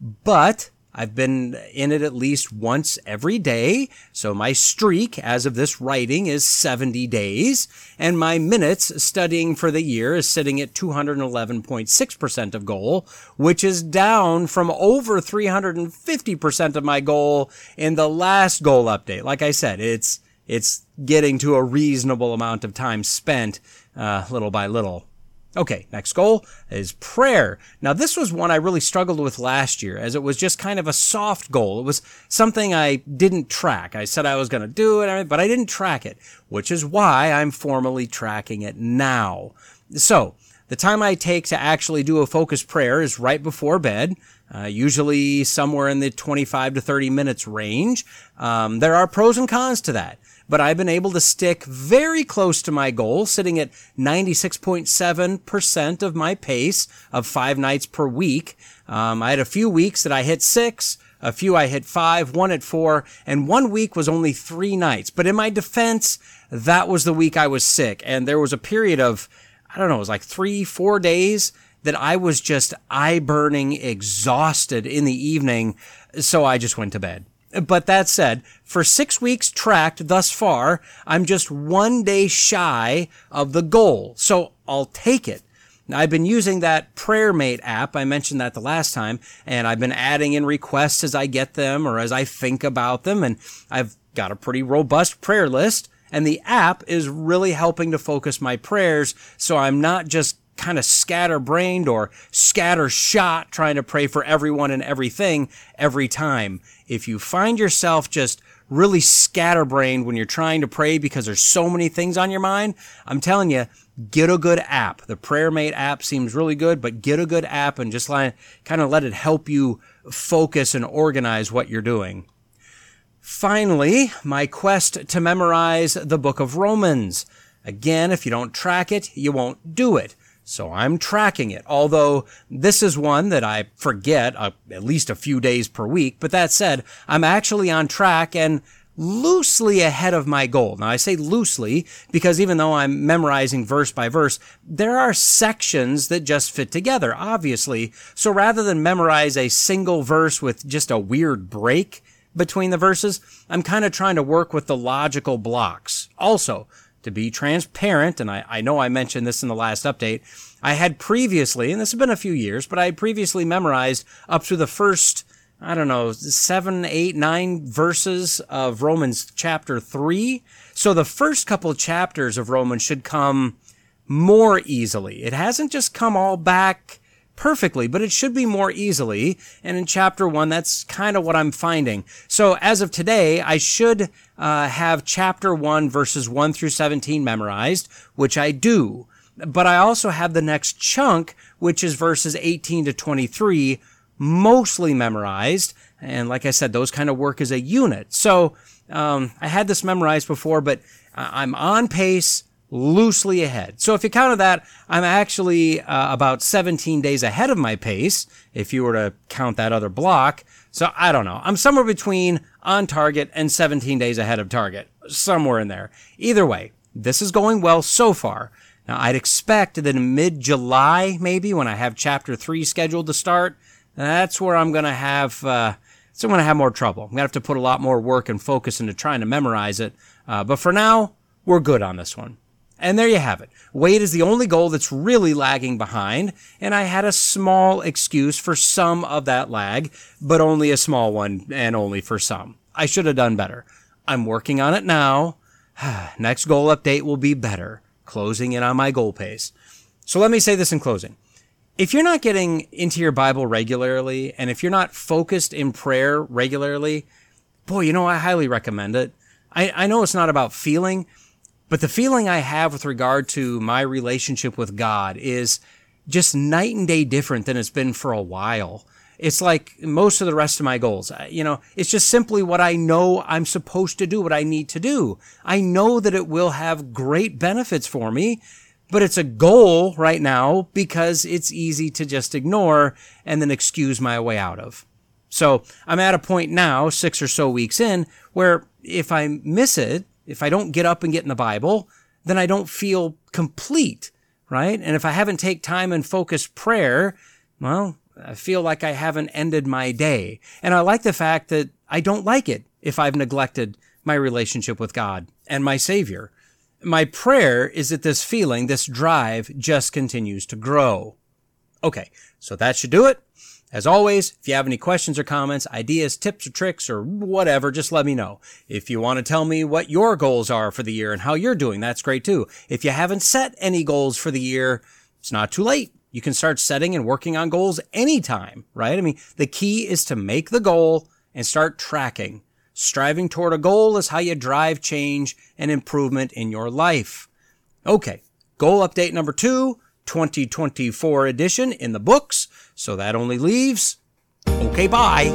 but I've been in it at least once every day. So my streak as of this writing is 70 days and my minutes studying for the year is sitting at 211.6% of goal, which is down from over 350% of my goal in the last goal update. Like I said, it's, it's getting to a reasonable amount of time spent, uh, little by little. Okay, next goal is prayer. Now, this was one I really struggled with last year as it was just kind of a soft goal. It was something I didn't track. I said I was going to do it, but I didn't track it, which is why I'm formally tracking it now. So, the time I take to actually do a focused prayer is right before bed. Uh, usually somewhere in the 25 to 30 minutes range. Um, there are pros and cons to that but I've been able to stick very close to my goal, sitting at 96.7% of my pace of five nights per week. Um, I had a few weeks that I hit six, a few I hit five, one at four, and one week was only three nights. But in my defense, that was the week I was sick. And there was a period of, I don't know, it was like three, four days that I was just eye burning, exhausted in the evening. So I just went to bed. But that said, for six weeks tracked thus far, I'm just one day shy of the goal. So I'll take it. Now, I've been using that PrayerMate app. I mentioned that the last time, and I've been adding in requests as I get them or as I think about them. And I've got a pretty robust prayer list. And the app is really helping to focus my prayers. So I'm not just kind of scatterbrained or scattershot trying to pray for everyone and everything every time if you find yourself just really scatterbrained when you're trying to pray because there's so many things on your mind, I'm telling you, get a good app. The PrayerMate app seems really good, but get a good app and just kind of let it help you focus and organize what you're doing. Finally, my quest to memorize the book of Romans. Again, if you don't track it, you won't do it. So I'm tracking it. Although this is one that I forget uh, at least a few days per week. But that said, I'm actually on track and loosely ahead of my goal. Now I say loosely because even though I'm memorizing verse by verse, there are sections that just fit together, obviously. So rather than memorize a single verse with just a weird break between the verses, I'm kind of trying to work with the logical blocks. Also, to be transparent, and I, I know I mentioned this in the last update, I had previously, and this has been a few years, but I had previously memorized up to the first, I don't know, seven, eight, nine verses of Romans chapter three. So the first couple chapters of Romans should come more easily. It hasn't just come all back perfectly, but it should be more easily. And in chapter one, that's kind of what I'm finding. So as of today, I should uh, have chapter one, verses one through 17 memorized, which I do. But I also have the next chunk, which is verses 18 to 23, mostly memorized. And like I said, those kind of work as a unit. So um, I had this memorized before, but I'm on pace loosely ahead. So if you counted that, I'm actually uh, about 17 days ahead of my pace if you were to count that other block. So I don't know. I'm somewhere between on target and 17 days ahead of target, somewhere in there. Either way, this is going well so far. Now I'd expect that in mid July, maybe when I have chapter three scheduled to start, that's where I'm going to have, uh, so I'm going to have more trouble. I'm going to have to put a lot more work and focus into trying to memorize it. Uh, but for now, we're good on this one. And there you have it. Weight is the only goal that's really lagging behind, and I had a small excuse for some of that lag, but only a small one and only for some. I should have done better. I'm working on it now. Next goal update will be better, closing in on my goal pace. So let me say this in closing. If you're not getting into your Bible regularly, and if you're not focused in prayer regularly, boy, you know, I highly recommend it. I, I know it's not about feeling, but the feeling I have with regard to my relationship with God is just night and day different than it's been for a while. It's like most of the rest of my goals. You know, it's just simply what I know I'm supposed to do, what I need to do. I know that it will have great benefits for me, but it's a goal right now because it's easy to just ignore and then excuse my way out of. So I'm at a point now, six or so weeks in, where if I miss it, if I don't get up and get in the Bible, then I don't feel complete, right? And if I haven't take time and focus prayer, well, I feel like I haven't ended my day. And I like the fact that I don't like it if I've neglected my relationship with God and my Savior. My prayer is that this feeling, this drive just continues to grow. Okay, so that should do it. As always, if you have any questions or comments, ideas, tips or tricks or whatever, just let me know. If you want to tell me what your goals are for the year and how you're doing, that's great too. If you haven't set any goals for the year, it's not too late. You can start setting and working on goals anytime, right? I mean, the key is to make the goal and start tracking. Striving toward a goal is how you drive change and improvement in your life. Okay. Goal update number two, 2024 edition in the books. So that only leaves. Okay, bye.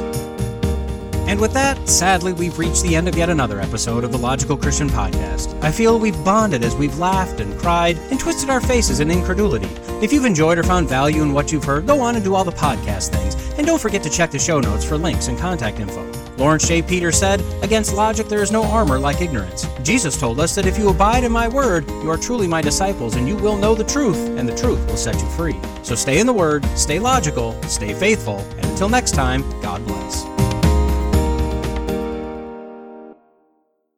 And with that, sadly, we've reached the end of yet another episode of the Logical Christian Podcast. I feel we've bonded as we've laughed and cried and twisted our faces in incredulity. If you've enjoyed or found value in what you've heard, go on and do all the podcast things. And don't forget to check the show notes for links and contact info. Lawrence J. Peter said, Against logic there is no armor like ignorance. Jesus told us that if you abide in my word, you are truly my disciples, and you will know the truth, and the truth will set you free. So stay in the word, stay logical, stay faithful, and until next time, God bless.